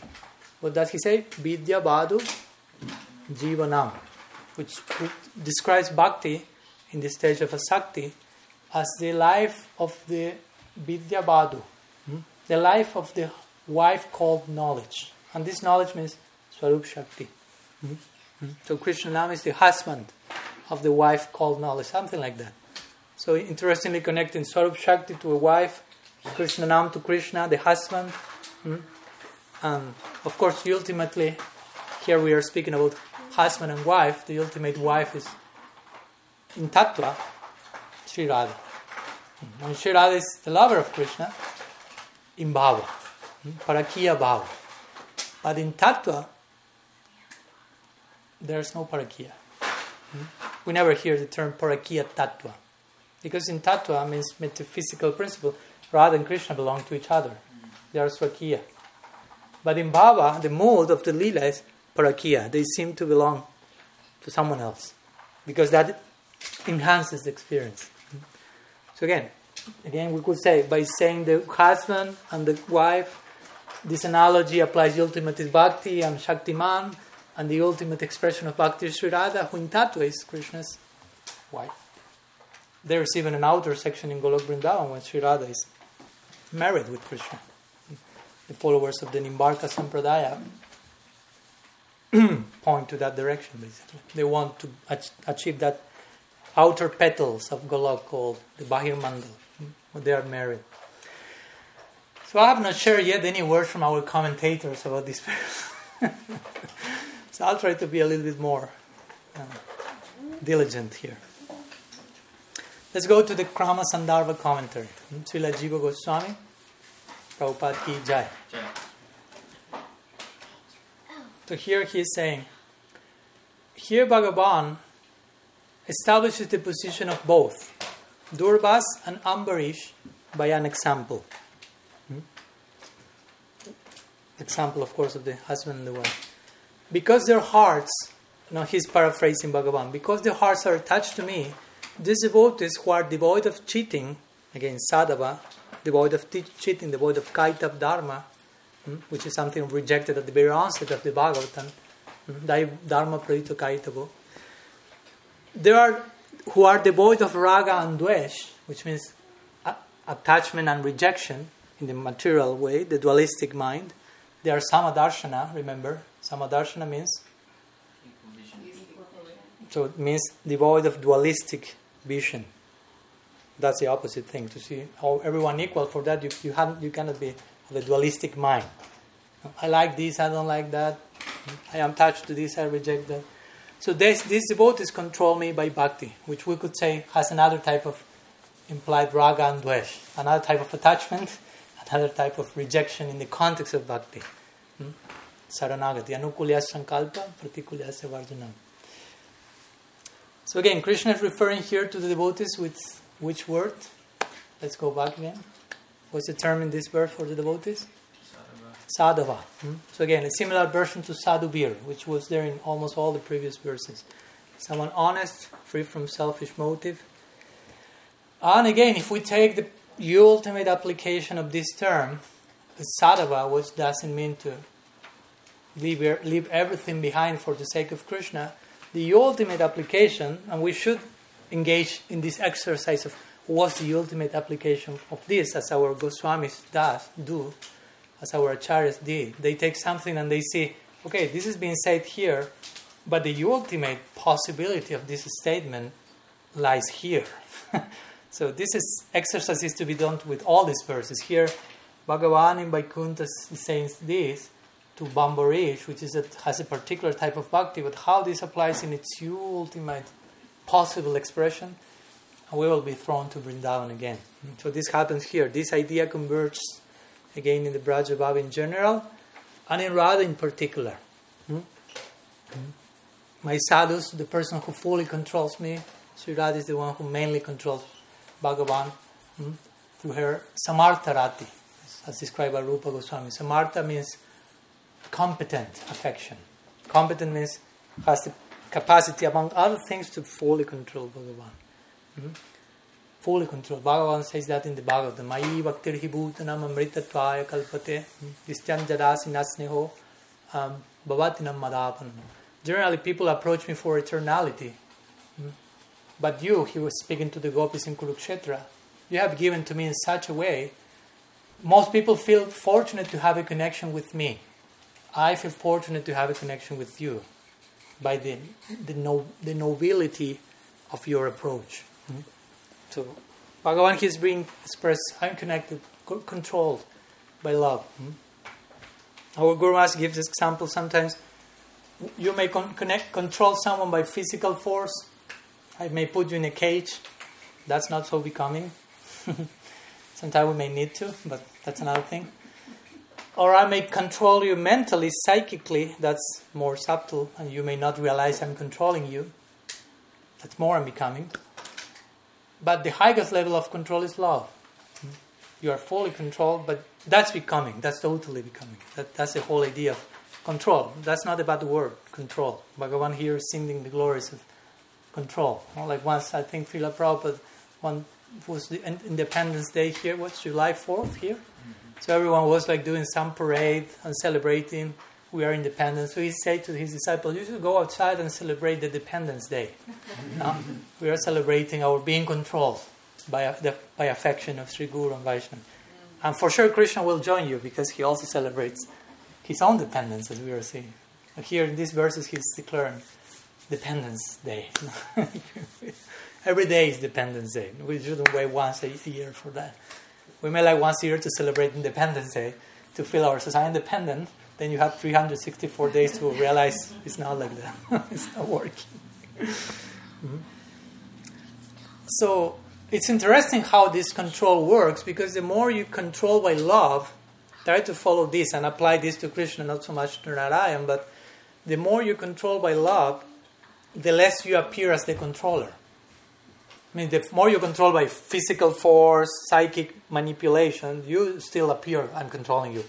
What does he say? Vidya Vadhu Jivanam, which describes bhakti in the stage of Asakti as the life of the Vidya Vadhu, hmm? the life of the wife called knowledge. And this knowledge means Swarup Shakti. Hmm? Hmm? So Krishna Nam is the husband of the wife called knowledge, something like that. So interestingly connecting Swarup Shakti to a wife, Krishna Nam to Krishna, the husband. Hmm? And of course, ultimately, here we are speaking about husband and wife. The ultimate wife is in Tattva, Sri Radha. Hmm. And Sri Radha is the lover of Krishna in Bhava, hmm? Parakiya Bhava. But in Tattva, there's no Parakiya. Hmm? We never hear the term Parakiya Tattva. Because in Tattva means metaphysical principle, Radha and Krishna belong to each other. They are Swakiya. But in Bhava, the mode of the lila is Parakiya. They seem to belong to someone else. Because that enhances the experience. So again, again we could say by saying the husband and the wife, this analogy applies to ultimate is bhakti and Shaktiman, and the ultimate expression of bhakti is Sri Radha, who in Tattva is Krishna's wife. There's even an outer section in Golok Vrindavan when Sri Radha is married with Krishna. The followers of the Nimbarka Sampradaya point to that direction, basically. They want to ach- achieve that outer petals of Golok called the Bahir Mandal, when they are married. So I have not shared yet any words from our commentators about this verse. so I'll try to be a little bit more uh, diligent here. Let's go to the Krama Sandarbha commentary. Srila Jiva Goswami, Prabhupada ki jai. So here he is saying, here Bhagavan establishes the position of both Durvas and Ambarish by an example. Example, of course, of the husband and the wife. Because their hearts, now he's paraphrasing Bhagavan, because their hearts are attached to me, these devotees who are devoid of cheating, again, sadhava, devoid of cheating, devoid of kaitap dharma, hmm, which is something rejected at the very onset of the Bhagavatam, hmm, dharma pradito kaitavo. There are who are devoid of raga and dvesh, which means attachment and rejection in the material way, the dualistic mind. They are samadarshana, remember? Samadarshana means so it means devoid of dualistic vision. That's the opposite thing. To see how everyone equal for that, you you, have, you cannot be of a dualistic mind. I like this, I don't like that. I am attached to this, I reject that. So this, these devotees control me by bhakti, which we could say has another type of implied raga and dvesh, another type of attachment, another type of rejection in the context of bhakti. Hmm? Saranagati, anukulya sankalpa, pratikulya varjanam. So again, Krishna is referring here to the devotees with which word? Let's go back again. What's the term in this verse for the devotees? Sadhava. Hmm? So again, a similar version to sadhubhir, which was there in almost all the previous verses. Someone honest, free from selfish motive. And again, if we take the ultimate application of this term, the sadhava, which doesn't mean to leave, leave everything behind for the sake of Krishna, the ultimate application, and we should engage in this exercise of what's the ultimate application of this, as our Goswamis does, do, as our acharyas did. They take something and they say, okay, this is being said here, but the ultimate possibility of this statement lies here. so this is exercise is to be done with all these verses. Here, Bhagavan in Vaikuntha is saying this, to Ambarish, which is a, has a particular type of bhakti, but how this applies in its ultimate possible expression, we will be thrown to Vrindavan again. So this happens here. This idea converges again in the Braja Bhava in general, and in Radha in particular. Hmm? My sadhus, the person who fully controls me, Sri Radha is the one who mainly controls Bhagavan hmm? through her Samartha Rati, as described by Rupa Goswami. Samartha means competent affection. Competent means has the capacity, among other things, to fully control Bhagavan. Hmm? Fully control. Bhagavan says that in the Bhagavatam. Mayi bhaktir hi bhutanam amritatvaya kalpate distyan jadasi nasneho um, bhavatinam madapanam. Generally, people approach me for eternality. Hmm? But you, he was speaking to the gopis in Kurukshetra, you have given to me in such a way. Most people feel fortunate to have a connection with me. I feel fortunate to have a connection with you by the, the, no, the nobility of your approach. Mm-hmm. So, Bhagavan is being expressed, I'm connected, controlled by love. Mm-hmm. Our Guru gives example sometimes you may con- connect, control someone by physical force. I may put you in a cage. That's not so becoming. Sometimes we may need to, but that's another thing. Or I may control you mentally, psychically. That's more subtle, and you may not realize I'm controlling you. That's more unbecoming. But the highest level of control is love. You are fully controlled, but that's becoming. That's totally becoming. That, that's the whole idea of control. That's not a bad word control. Bhagavan here is singing the glories of control. Like once, I think Srila Prabhupada, one was the Independence Day here, what's July 4th here? Mm-hmm. So everyone was like doing some parade and celebrating we are independent. So he said to his disciples, You should go outside and celebrate the Dependence Day. no? Um, we are celebrating our being controlled by, uh, the, by affection of Sri Guru and Vaishnava. Mm. And for sure, Krishna will join you because he also celebrates his own dependence, as we are seeing. Here in these verses, he's declaring Dependence Day. Every day is Dependence Day. We shouldn't wait once a year for that. We may like once a year to celebrate Independence Day to feel our society independent. Then you have 364 days to realize it's not like that. it's not working. mm-hmm. So it's interesting how this control works because the more you control by love, try to follow this and apply this to Krishna, not so much to Narayan, but the more you control by love, the less you appear as the controller. I mean, the more you control by physical force, psychic manipulation, you still appear, I'm controlling you.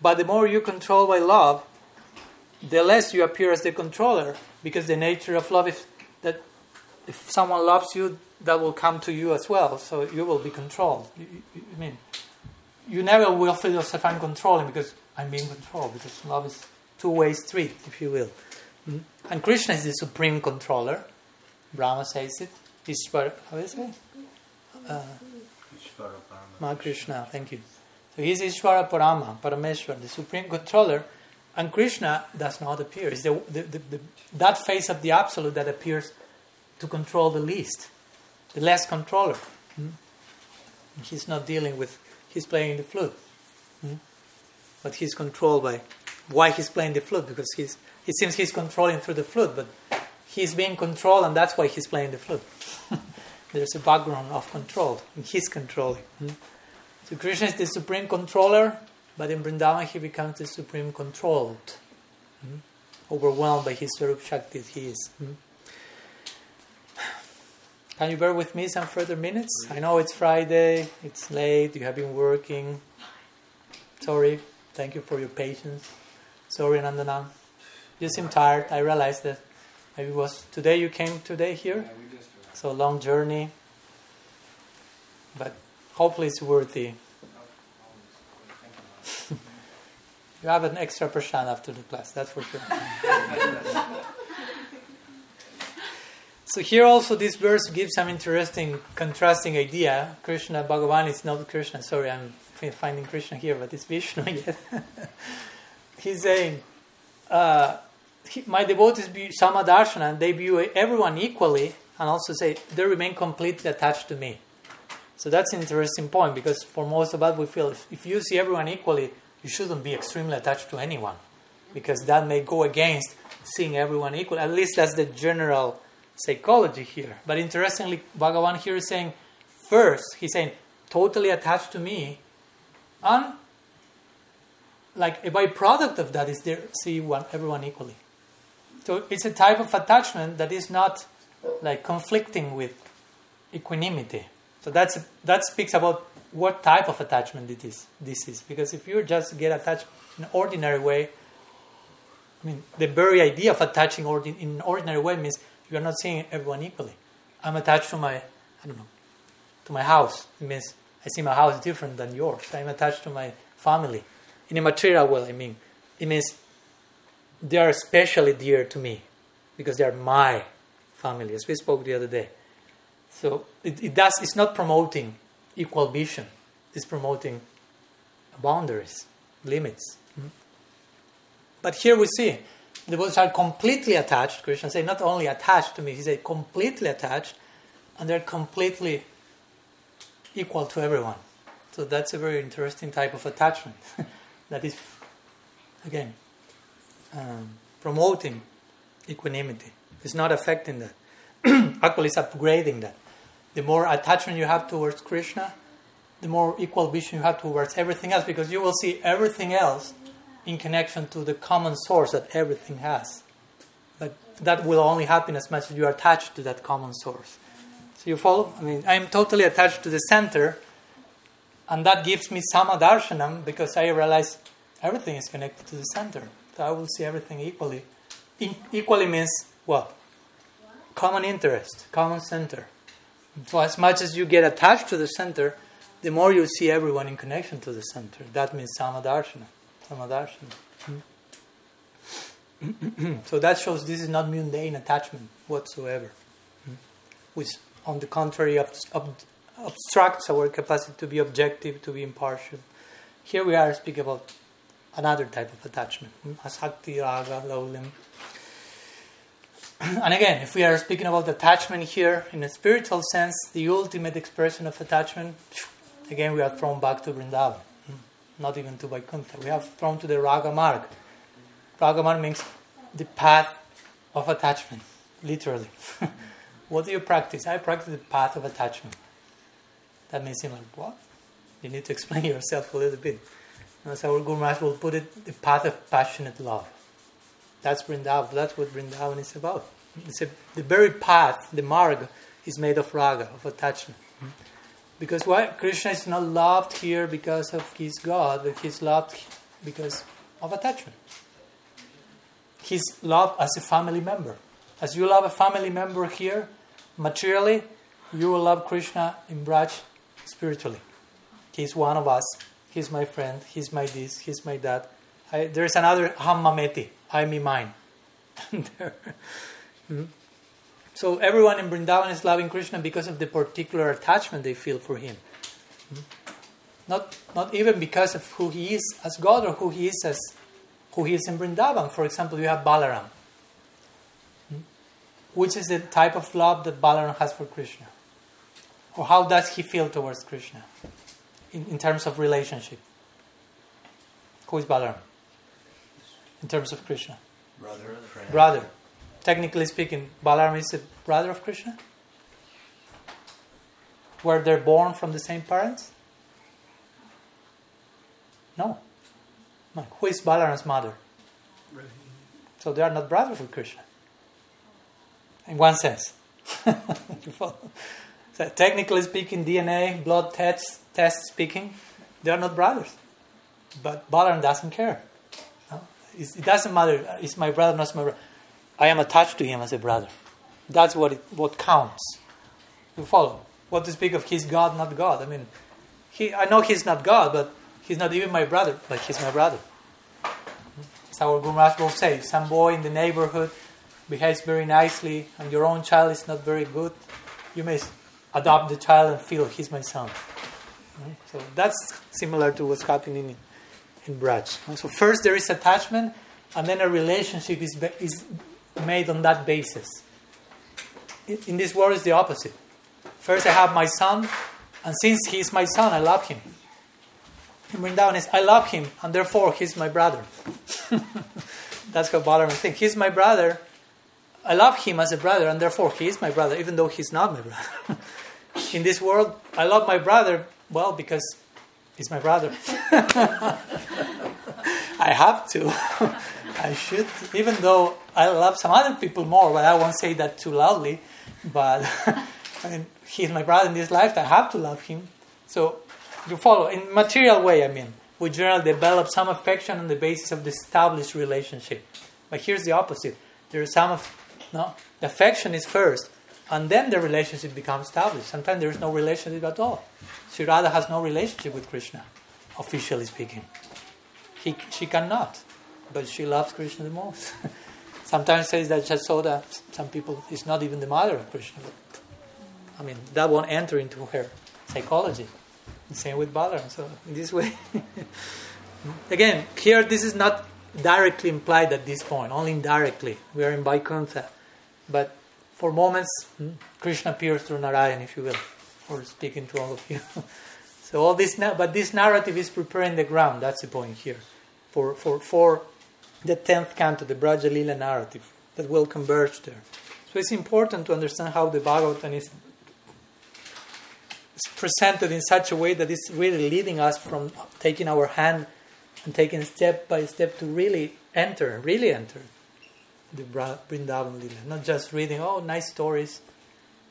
But the more you control by love, the less you appear as the controller, because the nature of love is that if someone loves you, that will come to you as well, so you will be controlled. I mean, you never will feel yourself I'm controlling because I'm being controlled, because love is two-way street, if you will. Mm? And Krishna is the supreme controller. Brahma says it. Ishvara, how is it? Uh, Krishna, thank you. So he's Ishvara Parama, Parameshwar, the supreme controller, and Krishna does not appear. It's the, the, the, the, that face of the absolute that appears to control the least, the less controller. Hmm? He's not dealing with, he's playing the flute. Hmm? But he's controlled by why he's playing the flute, because he's, it seems he's controlling through the flute, but he's being controlled, and that's why he's playing the flute. There's a background of control, and he's controlling. Hmm? So Krishna is the supreme controller, but in Vrindavan he becomes the supreme controlled, hmm? overwhelmed by his Swarup Shakti he is. Hmm? Can you bear with me some further minutes? I know it's Friday, it's late, you have been working. Sorry, thank you for your patience. Sorry, Nandana. You seem tired. I realized that maybe it was today you came today here. So long journey. But hopefully it's worthy. you have an extra prasad after the class, that's for sure. so here also this verse gives some interesting contrasting idea. Krishna Bhagavan is not Krishna. Sorry, I'm finding Krishna here, but it's Vishnu yet. He's saying, uh, my devotees view Samadarshana and they view everyone equally and also say they remain completely attached to me. So that's an interesting point because for most of us we feel if, if you see everyone equally, you shouldn't be extremely attached to anyone because that may go against seeing everyone equal. At least that's the general psychology here. But interestingly, Bhagavan here is saying, first, he's saying, totally attached to me, and like a byproduct of that is there see one everyone equally. So it's a type of attachment that is not like conflicting with equanimity. So that's that speaks about what type of attachment it is. This is because if you just get attached in an ordinary way, I mean the very idea of attaching in an ordinary way means you are not seeing everyone equally. I'm attached to my I don't know, to my house. It means I see my house different than yours. I'm attached to my family. In a material way, I mean, it means they are especially dear to me because they are my family, as we spoke the other day. So it, it does. It's not promoting equal vision. It's promoting boundaries, limits. Hmm? But here we see the Buddhas are completely attached. Krishna said, not only attached to me, he said completely attached, and they're completely equal to everyone. So that's a very interesting type of attachment that is, again, um, promoting equanimity. It's not affecting that. Actually, it's upgrading that. The more attachment you have towards Krishna, the more equal vision you have towards everything else, because you will see everything else in connection to the common source that everything has. But that will only happen as much as you are attached to that common source. So you follow? I mean, I'm totally attached to the center, and that gives me samadarshanam because I realize everything is connected to the center. I will see everything equally. In, equally means what? Common interest, common center. So as much as you get attached to the center, the more you see everyone in connection to the center. That means samadarshanam. Samadarshana. Hmm? so that shows this is not mundane attachment whatsoever, hmm? which, on the contrary, ob- ob- obstructs our capacity to be objective, to be impartial. Here we are speaking about another type of attachment, asakti, raga, laulim. and again, if we are speaking about attachment here in a spiritual sense, the ultimate expression of attachment, again, we are thrown back to Vrindavan not even to Vaikuntha. We have thrown to the Raga Marg. Raga Marg means the path of attachment, literally. what do you practice? I practice the path of attachment. That may seem like, what? You need to explain yourself a little bit. As our Guru Maharaj will put it, the path of passionate love. That's Vrindavan. That's what Vrindavan is about. It's a, the very path, the marg, is made of raga, of attachment. Because why? Krishna is not loved here because of his God, but he's loved because of attachment. He's loved as a family member. As you love a family member here, materially, you will love Krishna in Braj spiritually. He's one of us. He's my friend. He's my this. He's my that. I, there's another aham mameti. I me mine. hmm? So everyone in Vrindavan is loving Krishna because of the particular attachment they feel for him. Hmm? Not, not even because of who he is as God or who he is as who he is in Vrindavan. For example, you have Balaram. Hmm? Which is the type of love that Balaram has for Krishna? Or how does he feel towards Krishna in, in terms of relationship? Who is Balaram? In terms of Krishna?
Brother. Friend.
Brother technically speaking, Balaram is a brother of Krishna? Were they born from the same parents? No. no. Who is Balaram's mother? So they are not brothers of Krishna. In one sense. so technically speaking, DNA, blood tests, test speaking, they are not brothers. But Balaram doesn't care. No? It doesn't matter. It's my brother, not my brother. I am attached to him as a brother. That's what it, what counts. You follow? What to speak of he's God, not God. I mean, he, I know he's not God, but he's not even my brother, but he's my brother. As our Guru Maharaj will say, some boy in the neighborhood behaves very nicely and your own child is not very good, you may adopt the child and feel he's my son. So that's similar to what's happening in, in Braj. So first there is attachment, and then a relationship is, is made on that basis. In this world, it's the opposite. First, I have my son, and since he is my son, I love him. In Vrindavan is, I love him, and therefore he's my brother. That's how Balaram thinks. He's my brother. I love him as a brother, and therefore he is my brother, even though he's not my brother. In this world, I love my brother, well, because he's my brother. I have to. I should, even though I love some other people more, but I won't say that too loudly. But I mean, he's my brother in this life. I have to love him. So you follow in material way. I mean, we generally develop some affection on the basis of the established relationship. But here's the opposite. There's some of no. The affection is first, And then the relationship becomes established. Sometimes there is no relationship at all. Sri Radha has no relationship with Krishna, officially speaking. He, she cannot, but she loves Krishna the most. Sometimes says that Jasoda, some people, is not even the mother of Krishna. I mean, that won't enter into her psychology. Same with Balaram. So, in this way, again, here this is not directly implied at this point, only indirectly. We are in Vaikuntha. But for moments, hmm, Krishna appears through Narayan, if you will, for speaking to all of you. so all this, but this narrative is preparing the ground. That's the point here, for for for the tenth canto, the Braja Lila narrative that will converge there. So it's important to understand how the Bhagavatam is presented in such a way that it's really leading us from taking our hand and taking step by step to really enter, really enter the Vrindavan Lila. Not just reading, oh, nice stories,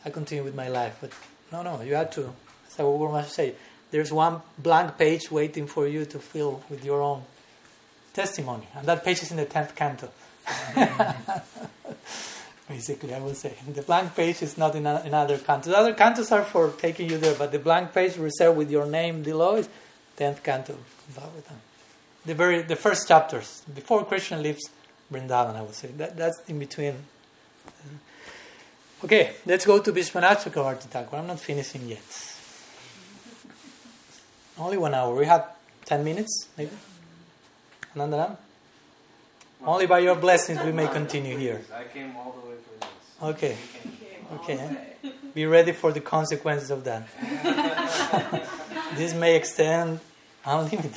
I continue with my life. But no, no, you have to, as I would say, there's one blank page waiting for you to fill with your own testimony. And that page is in the 10th canto. Basically, I will say. The blank page is not in, other cantos. The other cantos are for taking you there, but the blank page reserved with your name below is 10th canto. The, very, the first chapters, before Krishna leaves Vrindavan, I would say. That, that's in between. Okay, let's go to Vishwanath Chakravarti Thakur. I'm not finishing yet. Only one hour. We have 10 minutes, maybe? Nandaram? Only by your blessings we may continue here.
I came all the way for this.
Okay. Okay. Be ready for the consequences of that. this may extend unlimited.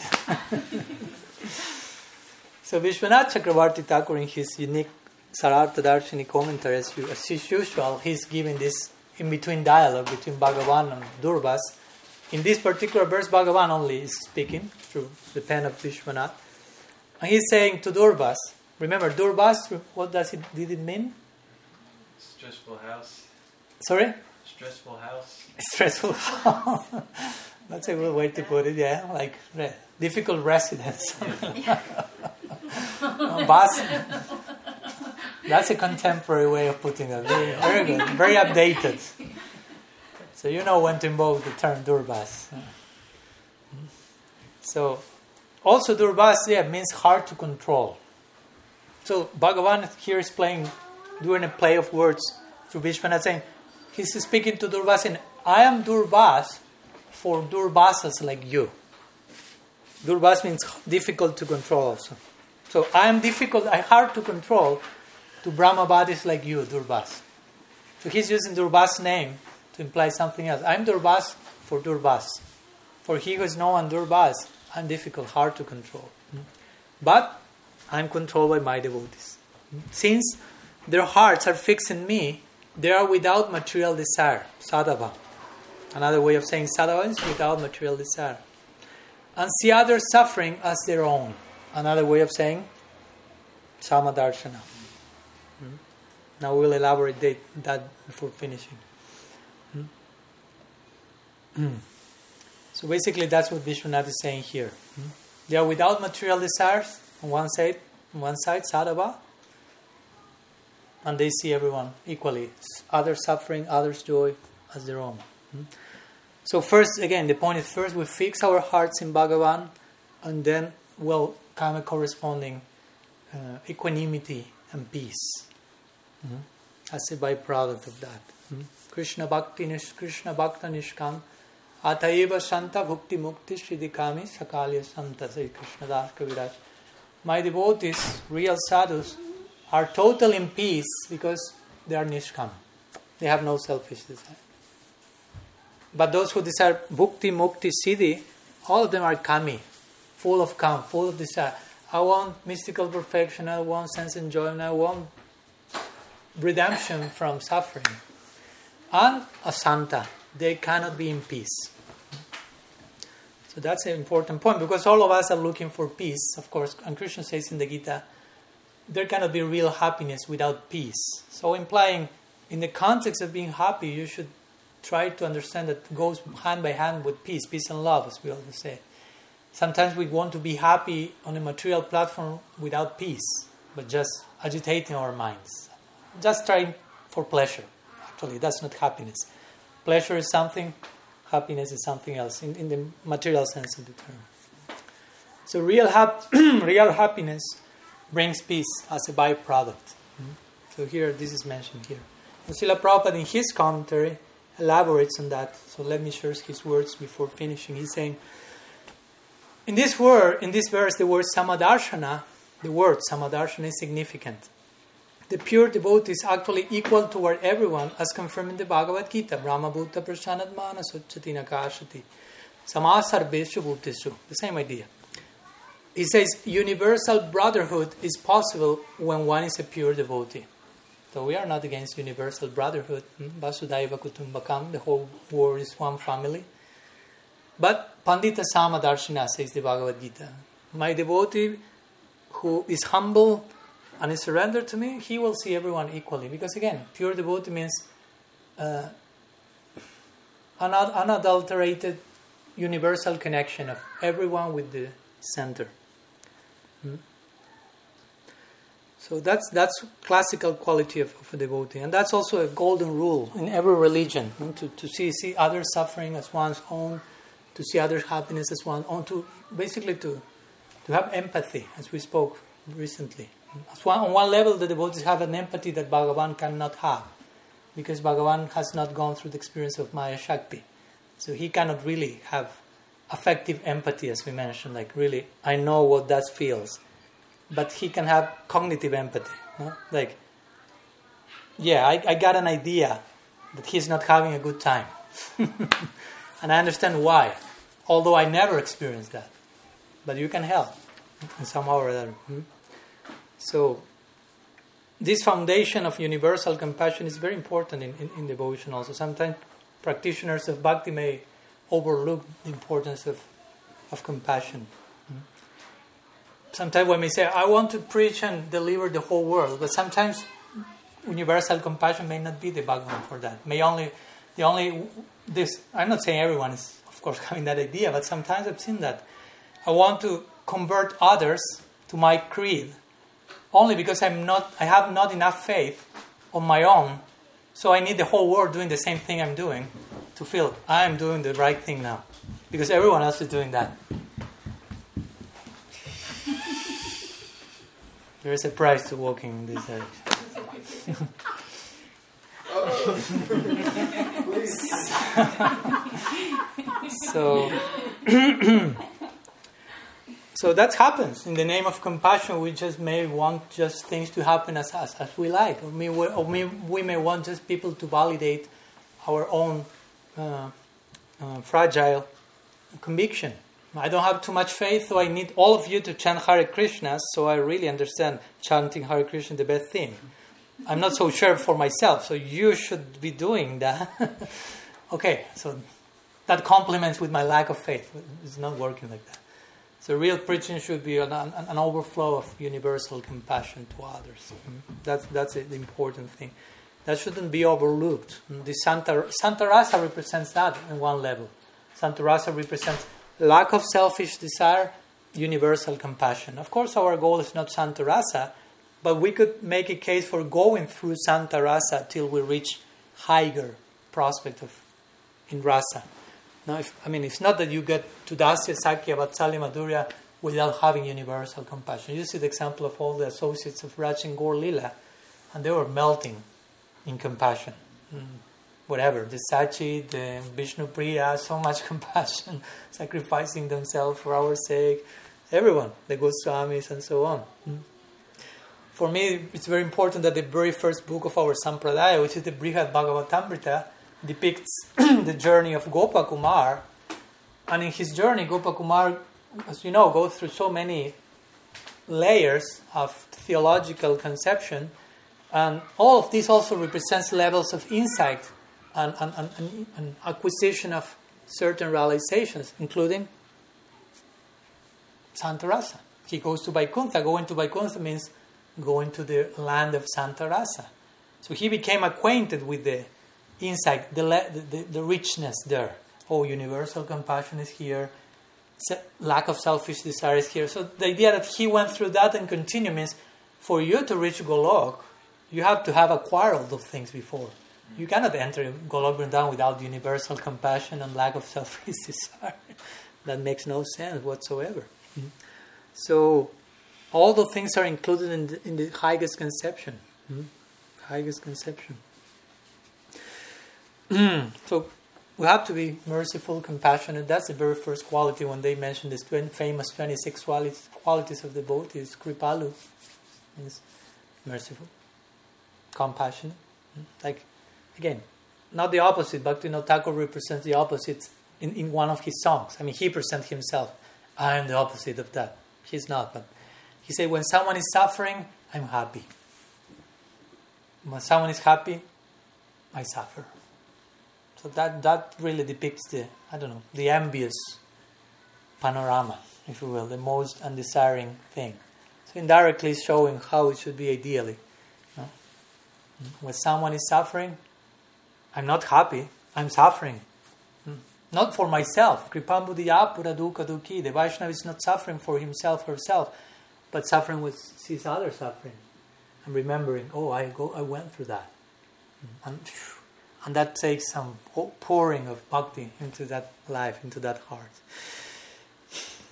so Vishwanath Chakravarti Thakur in his unique Sarartha Darshini commentary, as, you, as usual, he's giving this in-between dialogue between Bhagavan and Durvas. In this particular verse, Bhagavan only is speaking through the pen of Vishwanath. And he's saying to Durvas, remember Durvas, what does it did it mean?
Stressful house.
Sorry?
Stressful house.
Stressful house. That's a good way to put it, yeah. Like re- difficult residence. Bas- that's a contemporary way of putting it. Very, very good. Very updated. So you know when to invoke the term Durvas. So also, Durvas yeah, means hard to control. So Bhagavan here is playing, doing a play of words through Vishwanath saying, he's speaking to Durvas saying, I am Durvas for Durvasas like you. Durvas means difficult to control also. So I am difficult, I hard to control to Brahmavadis like you, Durvas. So he's using Durvas name to imply something else. I'm Durvas for Durvas. For he who is known Durvas, I'm difficult, hard to control. Hmm? But I'm controlled by my devotees. Hmm? Since their hearts are fixed in me, they are without material desire, sadhava. Another way of saying sadhava is without material desire. And see others suffering as their own. Another way of saying samadarshana. Now we'll elaborate that before finishing. So basically, that's what Vishwanath is saying here. Hmm? They are without material desires on one side, on one side, sadhava, and they see everyone equally. Others suffering, others joy as their own. Hmm? So first, again, the point is first we fix our hearts in Bhagavan, and then will come a corresponding uh, equanimity and peace hmm? as a byproduct of that. Krishna Bhakti, Nish, Krishna Bhakta Nishkam Ataiva Santa Bhukti Mukti Shridikami Sakalya Santa Say Krishna Das Kaviraj. My devotees, real sadhus, are total in peace because they are nishkam. They have no selfish desire. But those who desire bhukti, mukti, siddhi, all of them are kami, full of kam, full of desire. I want mystical perfection, I want sense enjoyment, I want redemption from suffering. And asanta, they cannot be in peace. So that's an important point because all of us are looking for peace, of course. And Krishna says in the Gita, there cannot be real happiness without peace. So, implying in the context of being happy, you should try to understand that goes hand by hand with peace, peace and love, as we always say. Sometimes we want to be happy on a material platform without peace, but just agitating our minds, just trying for pleasure, Actually, that's not happiness. Pleasure is something, happiness is something else in, in the material sense of the term. So, real, hap- real happiness brings peace as a byproduct. Mm. So, here, this is mentioned here. Srila Prabhupada, in his commentary, elaborates on that. So, let me share his words before finishing. He's saying, in this word, in this verse, the word samadarshana, the word samadarshana is significant. The pure devotee is actually equal toward everyone, as confirmed in the Bhagavad Gita. Brahma Bhuta Prashanadmana Suchatina Kashati. Samasarveshu Bhuteshu. The same idea. He says universal brotherhood is possible when one is a pure devotee. So we are not against universal brotherhood. Hmm? Vasudhaiva Kutumbakam, the whole world is one family. But Pandita Samadarshina says the Bhagavad Gita. My devotee who is humble and is surrendered to me, he will see everyone equally. Because again, pure devotee means uh, an unadulterated universal connection of everyone with the center. Hmm? So that's that's classical quality of, of, a devotee, and that's also a golden rule in every religion hmm? to, to see see others suffering as one's own, to see others' happiness as one's own, to basically to to have empathy, as we spoke recently. One, on one level, the devotees have an empathy that Bhagavan cannot have, because Bhagavan has not gone through the experience of Maya Shakti. So he cannot really have affective empathy, as we mentioned, like really, I know what that feels. But he can have cognitive empathy. No? Like, yeah, I, I got an idea that he's not having a good time. and I understand why, although I never experienced that. But you can help somehow or other. Hmm? So, this foundation of universal compassion is very important in, in, in devotion also. Sometimes practitioners of bhakti may overlook the importance of, of compassion. Sometimes when we say, I want to preach and deliver the whole world, but sometimes universal compassion may not be the background for that. May only, the only, this, I'm not saying everyone is, of course, having that idea, but sometimes I've seen that. I want to convert others to my creed only because I'm not, I have not enough faith on my own, so I need the whole world doing the same thing I'm doing to feel I'm doing the right thing now. Because everyone else is doing that. There is a price to walking in this direction. so so that happens in the name of compassion. We just may want just things to happen as as, as we like, or, we, or we, we may want just people to validate our own uh, uh, fragile conviction. I don't have too much faith, so I need all of you to chant Hare Krishna. So I really understand chanting Hare Krishna the best thing. I'm not so sure for myself, so you should be doing that. okay, so that complements with my lack of faith. It's not working like that. So real preaching should be an, an, an overflow of universal compassion to others. Mm-hmm. That's that's the important thing. That shouldn't be overlooked. The Santa Santa Rasa represents that in one level. Santa Rasa represents lack of selfish desire, universal compassion. Of course, our goal is not Santa Rasa, but we could make a case for going through Santa Rasa till we reach higher prospect of in Rasa. Now, if, I mean, it's not that you get to Dasya Sakhya Vatsalya Madhurya without having universal compassion. You see the example of all the associates of Raj Gaur Lila, and they were melting in compassion. Mm. Whatever, the Sachi, the Vishnu Priya, so much compassion, sacrificing themselves for our sake. Everyone, the Goswamis and so on. Mm. For me, it's very important that the very first book of our Sampradaya, which is the Brihad Bhagavatamrita, depicts the journey of Gopakumar. And in his journey, Gopakumar, as you know, goes through so many layers of theological conception. And all of this also represents levels of insight and, and, and, and acquisition of certain realizations, including Santarasa. He goes to Vaikuntha. Going to Vaikuntha means going to the land of Santarasa. So he became acquainted with the insight, the, the, the richness there. Oh, universal compassion is here. Lack of selfish desire is here. So the idea that he went through that and continue means for you to reach Golok, you have to have acquired all those things before. You cannot enter Golok Vrindavan without universal compassion and lack of selfish desire. that makes no sense whatsoever. Mm. So, all the things are included in the, in the highest conception. Mm. Highest conception. so, we have to be merciful, compassionate. That's the very first quality when they mention this 20, famous 26 qualities, qualities of the devotees. Kripalu means merciful, compassionate. Hmm? Like, again, not the opposite. Bhaktivinoda Thakur represents the opposite in, in one of his songs. I mean, he presents himself. I am the opposite of that. He's not, but he said, when someone is suffering, I'm happy. When someone is happy, I suffer. So that, that really depicts the, I don't know, the envious panorama, if you will, the most undesiring thing. So indirectly showing how it should be ideally. When someone is suffering, I'm not happy, I'm suffering. Not for myself. Dukkha dukhi. The Vaishnava is not suffering for himself, herself, but suffering with sees other suffering. And remembering, oh, I go, I went through that. And and that takes some pouring of bhakti into that life, into that heart.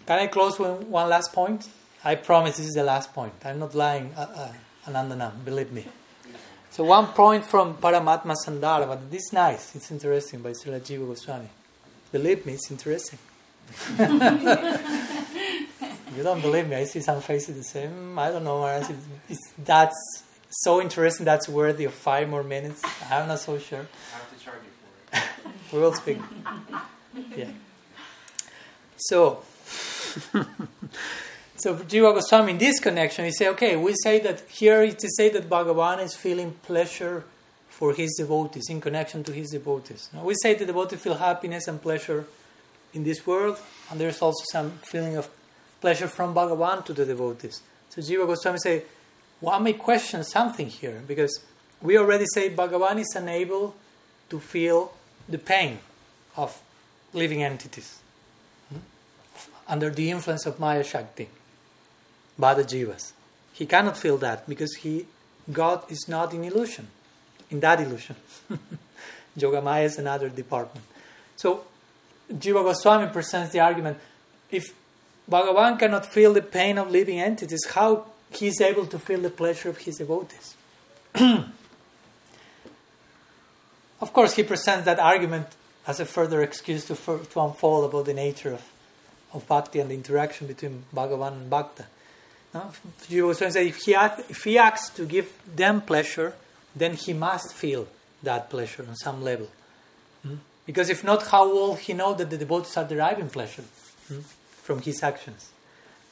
Can I close with one last point? I promise this is the last point. I'm not lying, uh, uh, Anandanam, believe me. So one point from Paramatma Sandarbha, but this is nice, it's interesting, by Srila Jiva Goswami. Believe me, it's interesting. you don't believe me, I see some faces the same. I don't know, it's, that's so interesting that's worthy of five more minutes. I'm not so sure.
I have to charge you for it.
we will speak. Yeah. So, so Jiva Goswami in this connection, he say, okay, we say that here it is to say that Bhagavan is feeling pleasure for his devotees in connection to his devotees. Now, we say the devotees feel happiness and pleasure in this world, and there's also some feeling of pleasure from Bhagavan to the devotees. So Jiva Goswami say one may question something here because we already say Bhagavan is unable to feel the pain of living entities hmm? under the influence of Maya Shakti, Baddha Jivas. He cannot feel that because he, God is not in illusion, in that illusion. Yogamaya is another department. So Jiva Goswami presents the argument if Bhagavan cannot feel the pain of living entities, how he is able to feel the pleasure of his devotees. of course, he presents that argument as a further excuse to, to unfold about the nature of, of bhakti and the interaction between Bhagavan and Bhakta. No? You also say if he, act, if he acts to give them pleasure, then he must feel that pleasure on some level. Hmm? Because if not, how will he know that the devotees are deriving pleasure hmm? from his actions?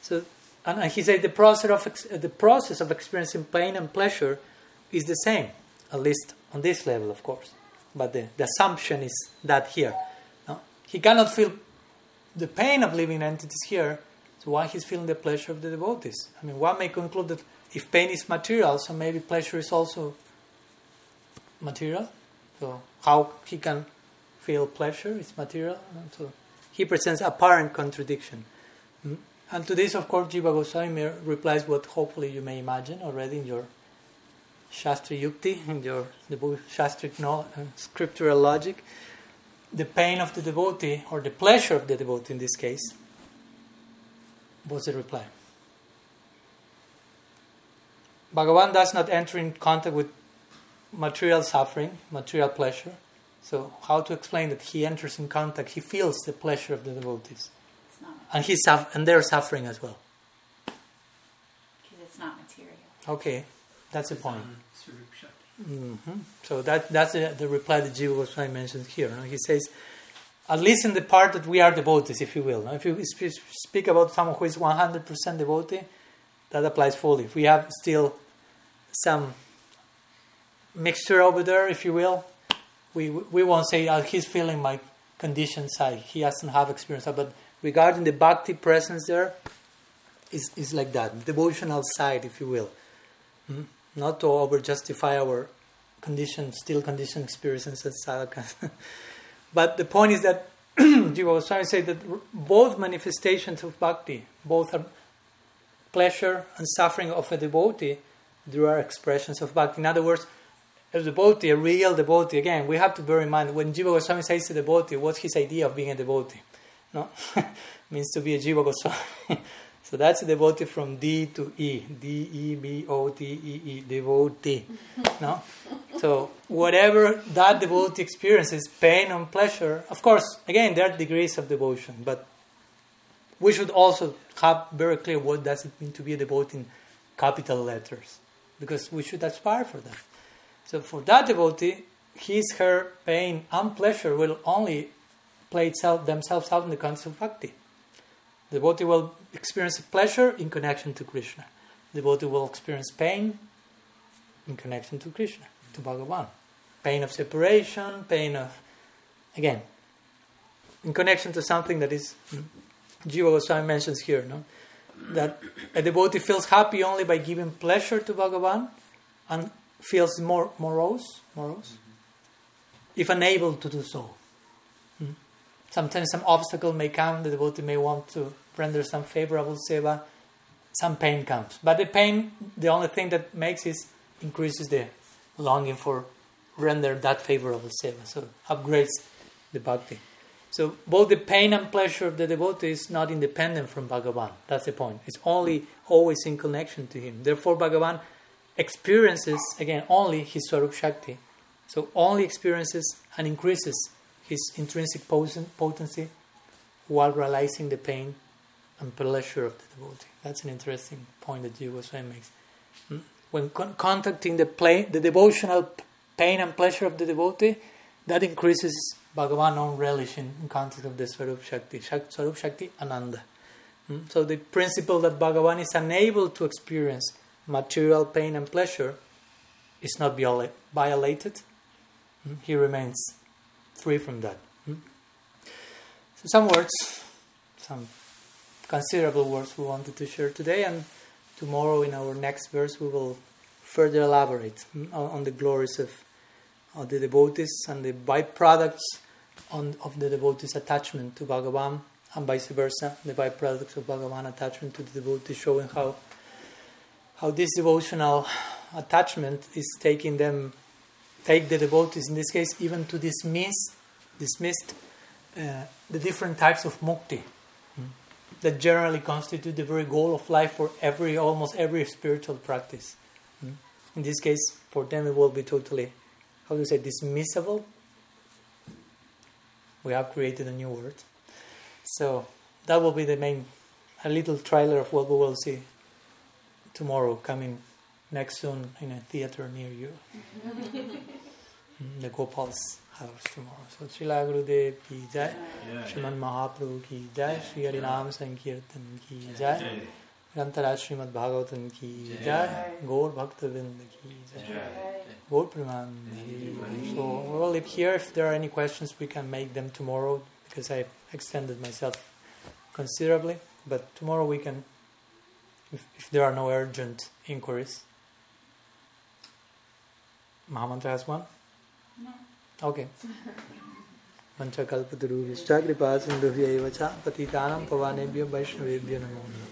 So and he said the process of the process of experiencing pain and pleasure is the same, at least on this level, of course. But the, the assumption is that here, no? he cannot feel the pain of living entities here. So why he's feeling the pleasure of the devotees? I mean, one may conclude that if pain is material, so maybe pleasure is also material. So how he can feel pleasure is material. So he presents apparent contradiction. Hmm? And to this, of course, Jiva Goswami replies what hopefully you may imagine already in your Shastra Yukti, in your the book Shastric uh, scriptural logic. The pain of the devotee, or the pleasure of the devotee in this case, was the reply. Bhagavan does not enter in contact with material suffering, material pleasure. So, how to explain that he enters in contact, he feels the pleasure of the devotees and he's suff- and they're suffering as well.
Because it's not material.
Okay, that's the point. Mm-hmm. So that that's the, the reply that Jiva Goswami mentions here. No? He says, at least in the part that we are devotees, if you will. If you speak about someone who is 100% devotee, that applies fully. If we have still some mixture over there, if you will, we we won't say oh, he's feeling my condition side. He doesn't have experience, but regarding the bhakti presence there is, is like that, devotional side, if you will. Hmm? Not to over justify our condition, still conditioned experiences as sadhakas. but the point is that Jiva Goswami said that both manifestations of bhakti, both are pleasure and suffering of a devotee, there are expressions of bhakti. In other words, a devotee, a real devotee, again, we have to bear in mind when Jiva Goswami says a devotee, what's his idea of being a devotee? No? means to be a Jiva Goswami. So that's a devotee from D to E. D E B O T E E, devotee. No? So whatever that devotee experiences, pain and pleasure, of course, again, there are degrees of devotion, but we should also have very clear what does it mean to be a devotee in capital letters, because we should aspire for that. So for that devotee, his, her pain and pleasure will only play itself, themselves out in the context of bhakti. The devotee will experience pleasure in connection to Krishna. The devotee will experience pain in connection to Krishna, to Bhagavan. Pain of separation, pain of, again, in connection to something that is, Jiva Goswami mentions here, no? that a devotee feels happy only by giving pleasure to Bhagavan and feels more morose, morose if unable to do so. Hmm? Sometimes some obstacle may come, the devotee may want to render some favorable seva, some pain comes. But the pain, the only thing that makes is increases the longing for render that favorable seva. So upgrades the bhakti. So both the pain and pleasure of the devotee is not independent from Bhagavan. That's the point. It's only always in connection to him. Therefore, Bhagavan experiences again only his Swarup Shakti. So only experiences and increases his intrinsic potency while realizing the pain and pleasure of the devotee. That's an interesting point that Jiva Goswami makes. Hmm? When con- contacting the, play, the devotional pain and pleasure of the devotee, that increases Bhagavan own relish in, context of the Swarup Shakti, Swarup Shakti Ananda. Hmm? So the principle that Bhagavan is unable to experience material pain and pleasure is not viola- violated. Hmm? He remains free from that. So some words, some considerable words we wanted to share today, and tomorrow in our next verse we will further elaborate on, the glories of, of the devotees and the byproducts on, of the devotees' attachment to Bhagavan, and vice versa, the byproducts of Bhagavan attachment to the devotee, showing how how this devotional attachment is taking them, take the devotees in this case, even to dismiss, dismissed uh, the different types of mukti that generally constitute the very goal of life for every, almost every spiritual practice. Mm. In this case, for them it will be totally, how do you say, dismissible. We have created a new word. So that will be the main, a little trailer of what we will see tomorrow coming next soon in a theater near you. the Gopal's house tomorrow. So Srila Gurudev ki jai, Sriman Mahaprabhu ki jai, Sri Harinam Sankirtan ki jai, Grantharaj Srimad Bhagavatam ki jai, Gaur Bhakta Vrinda ki jai, Gaur Praman So we will leave here. If there are any questions, we can make them tomorrow because I extended myself considerably. But tomorrow we can if, if there are no urgent inquiries. Mahamantra has one? Okay पंचकल्पतरुभिश्च कृपा सिन्धुभ्यैव च पतितानां पवानेभ्यो वैष्णवेभ्यो नमो नमः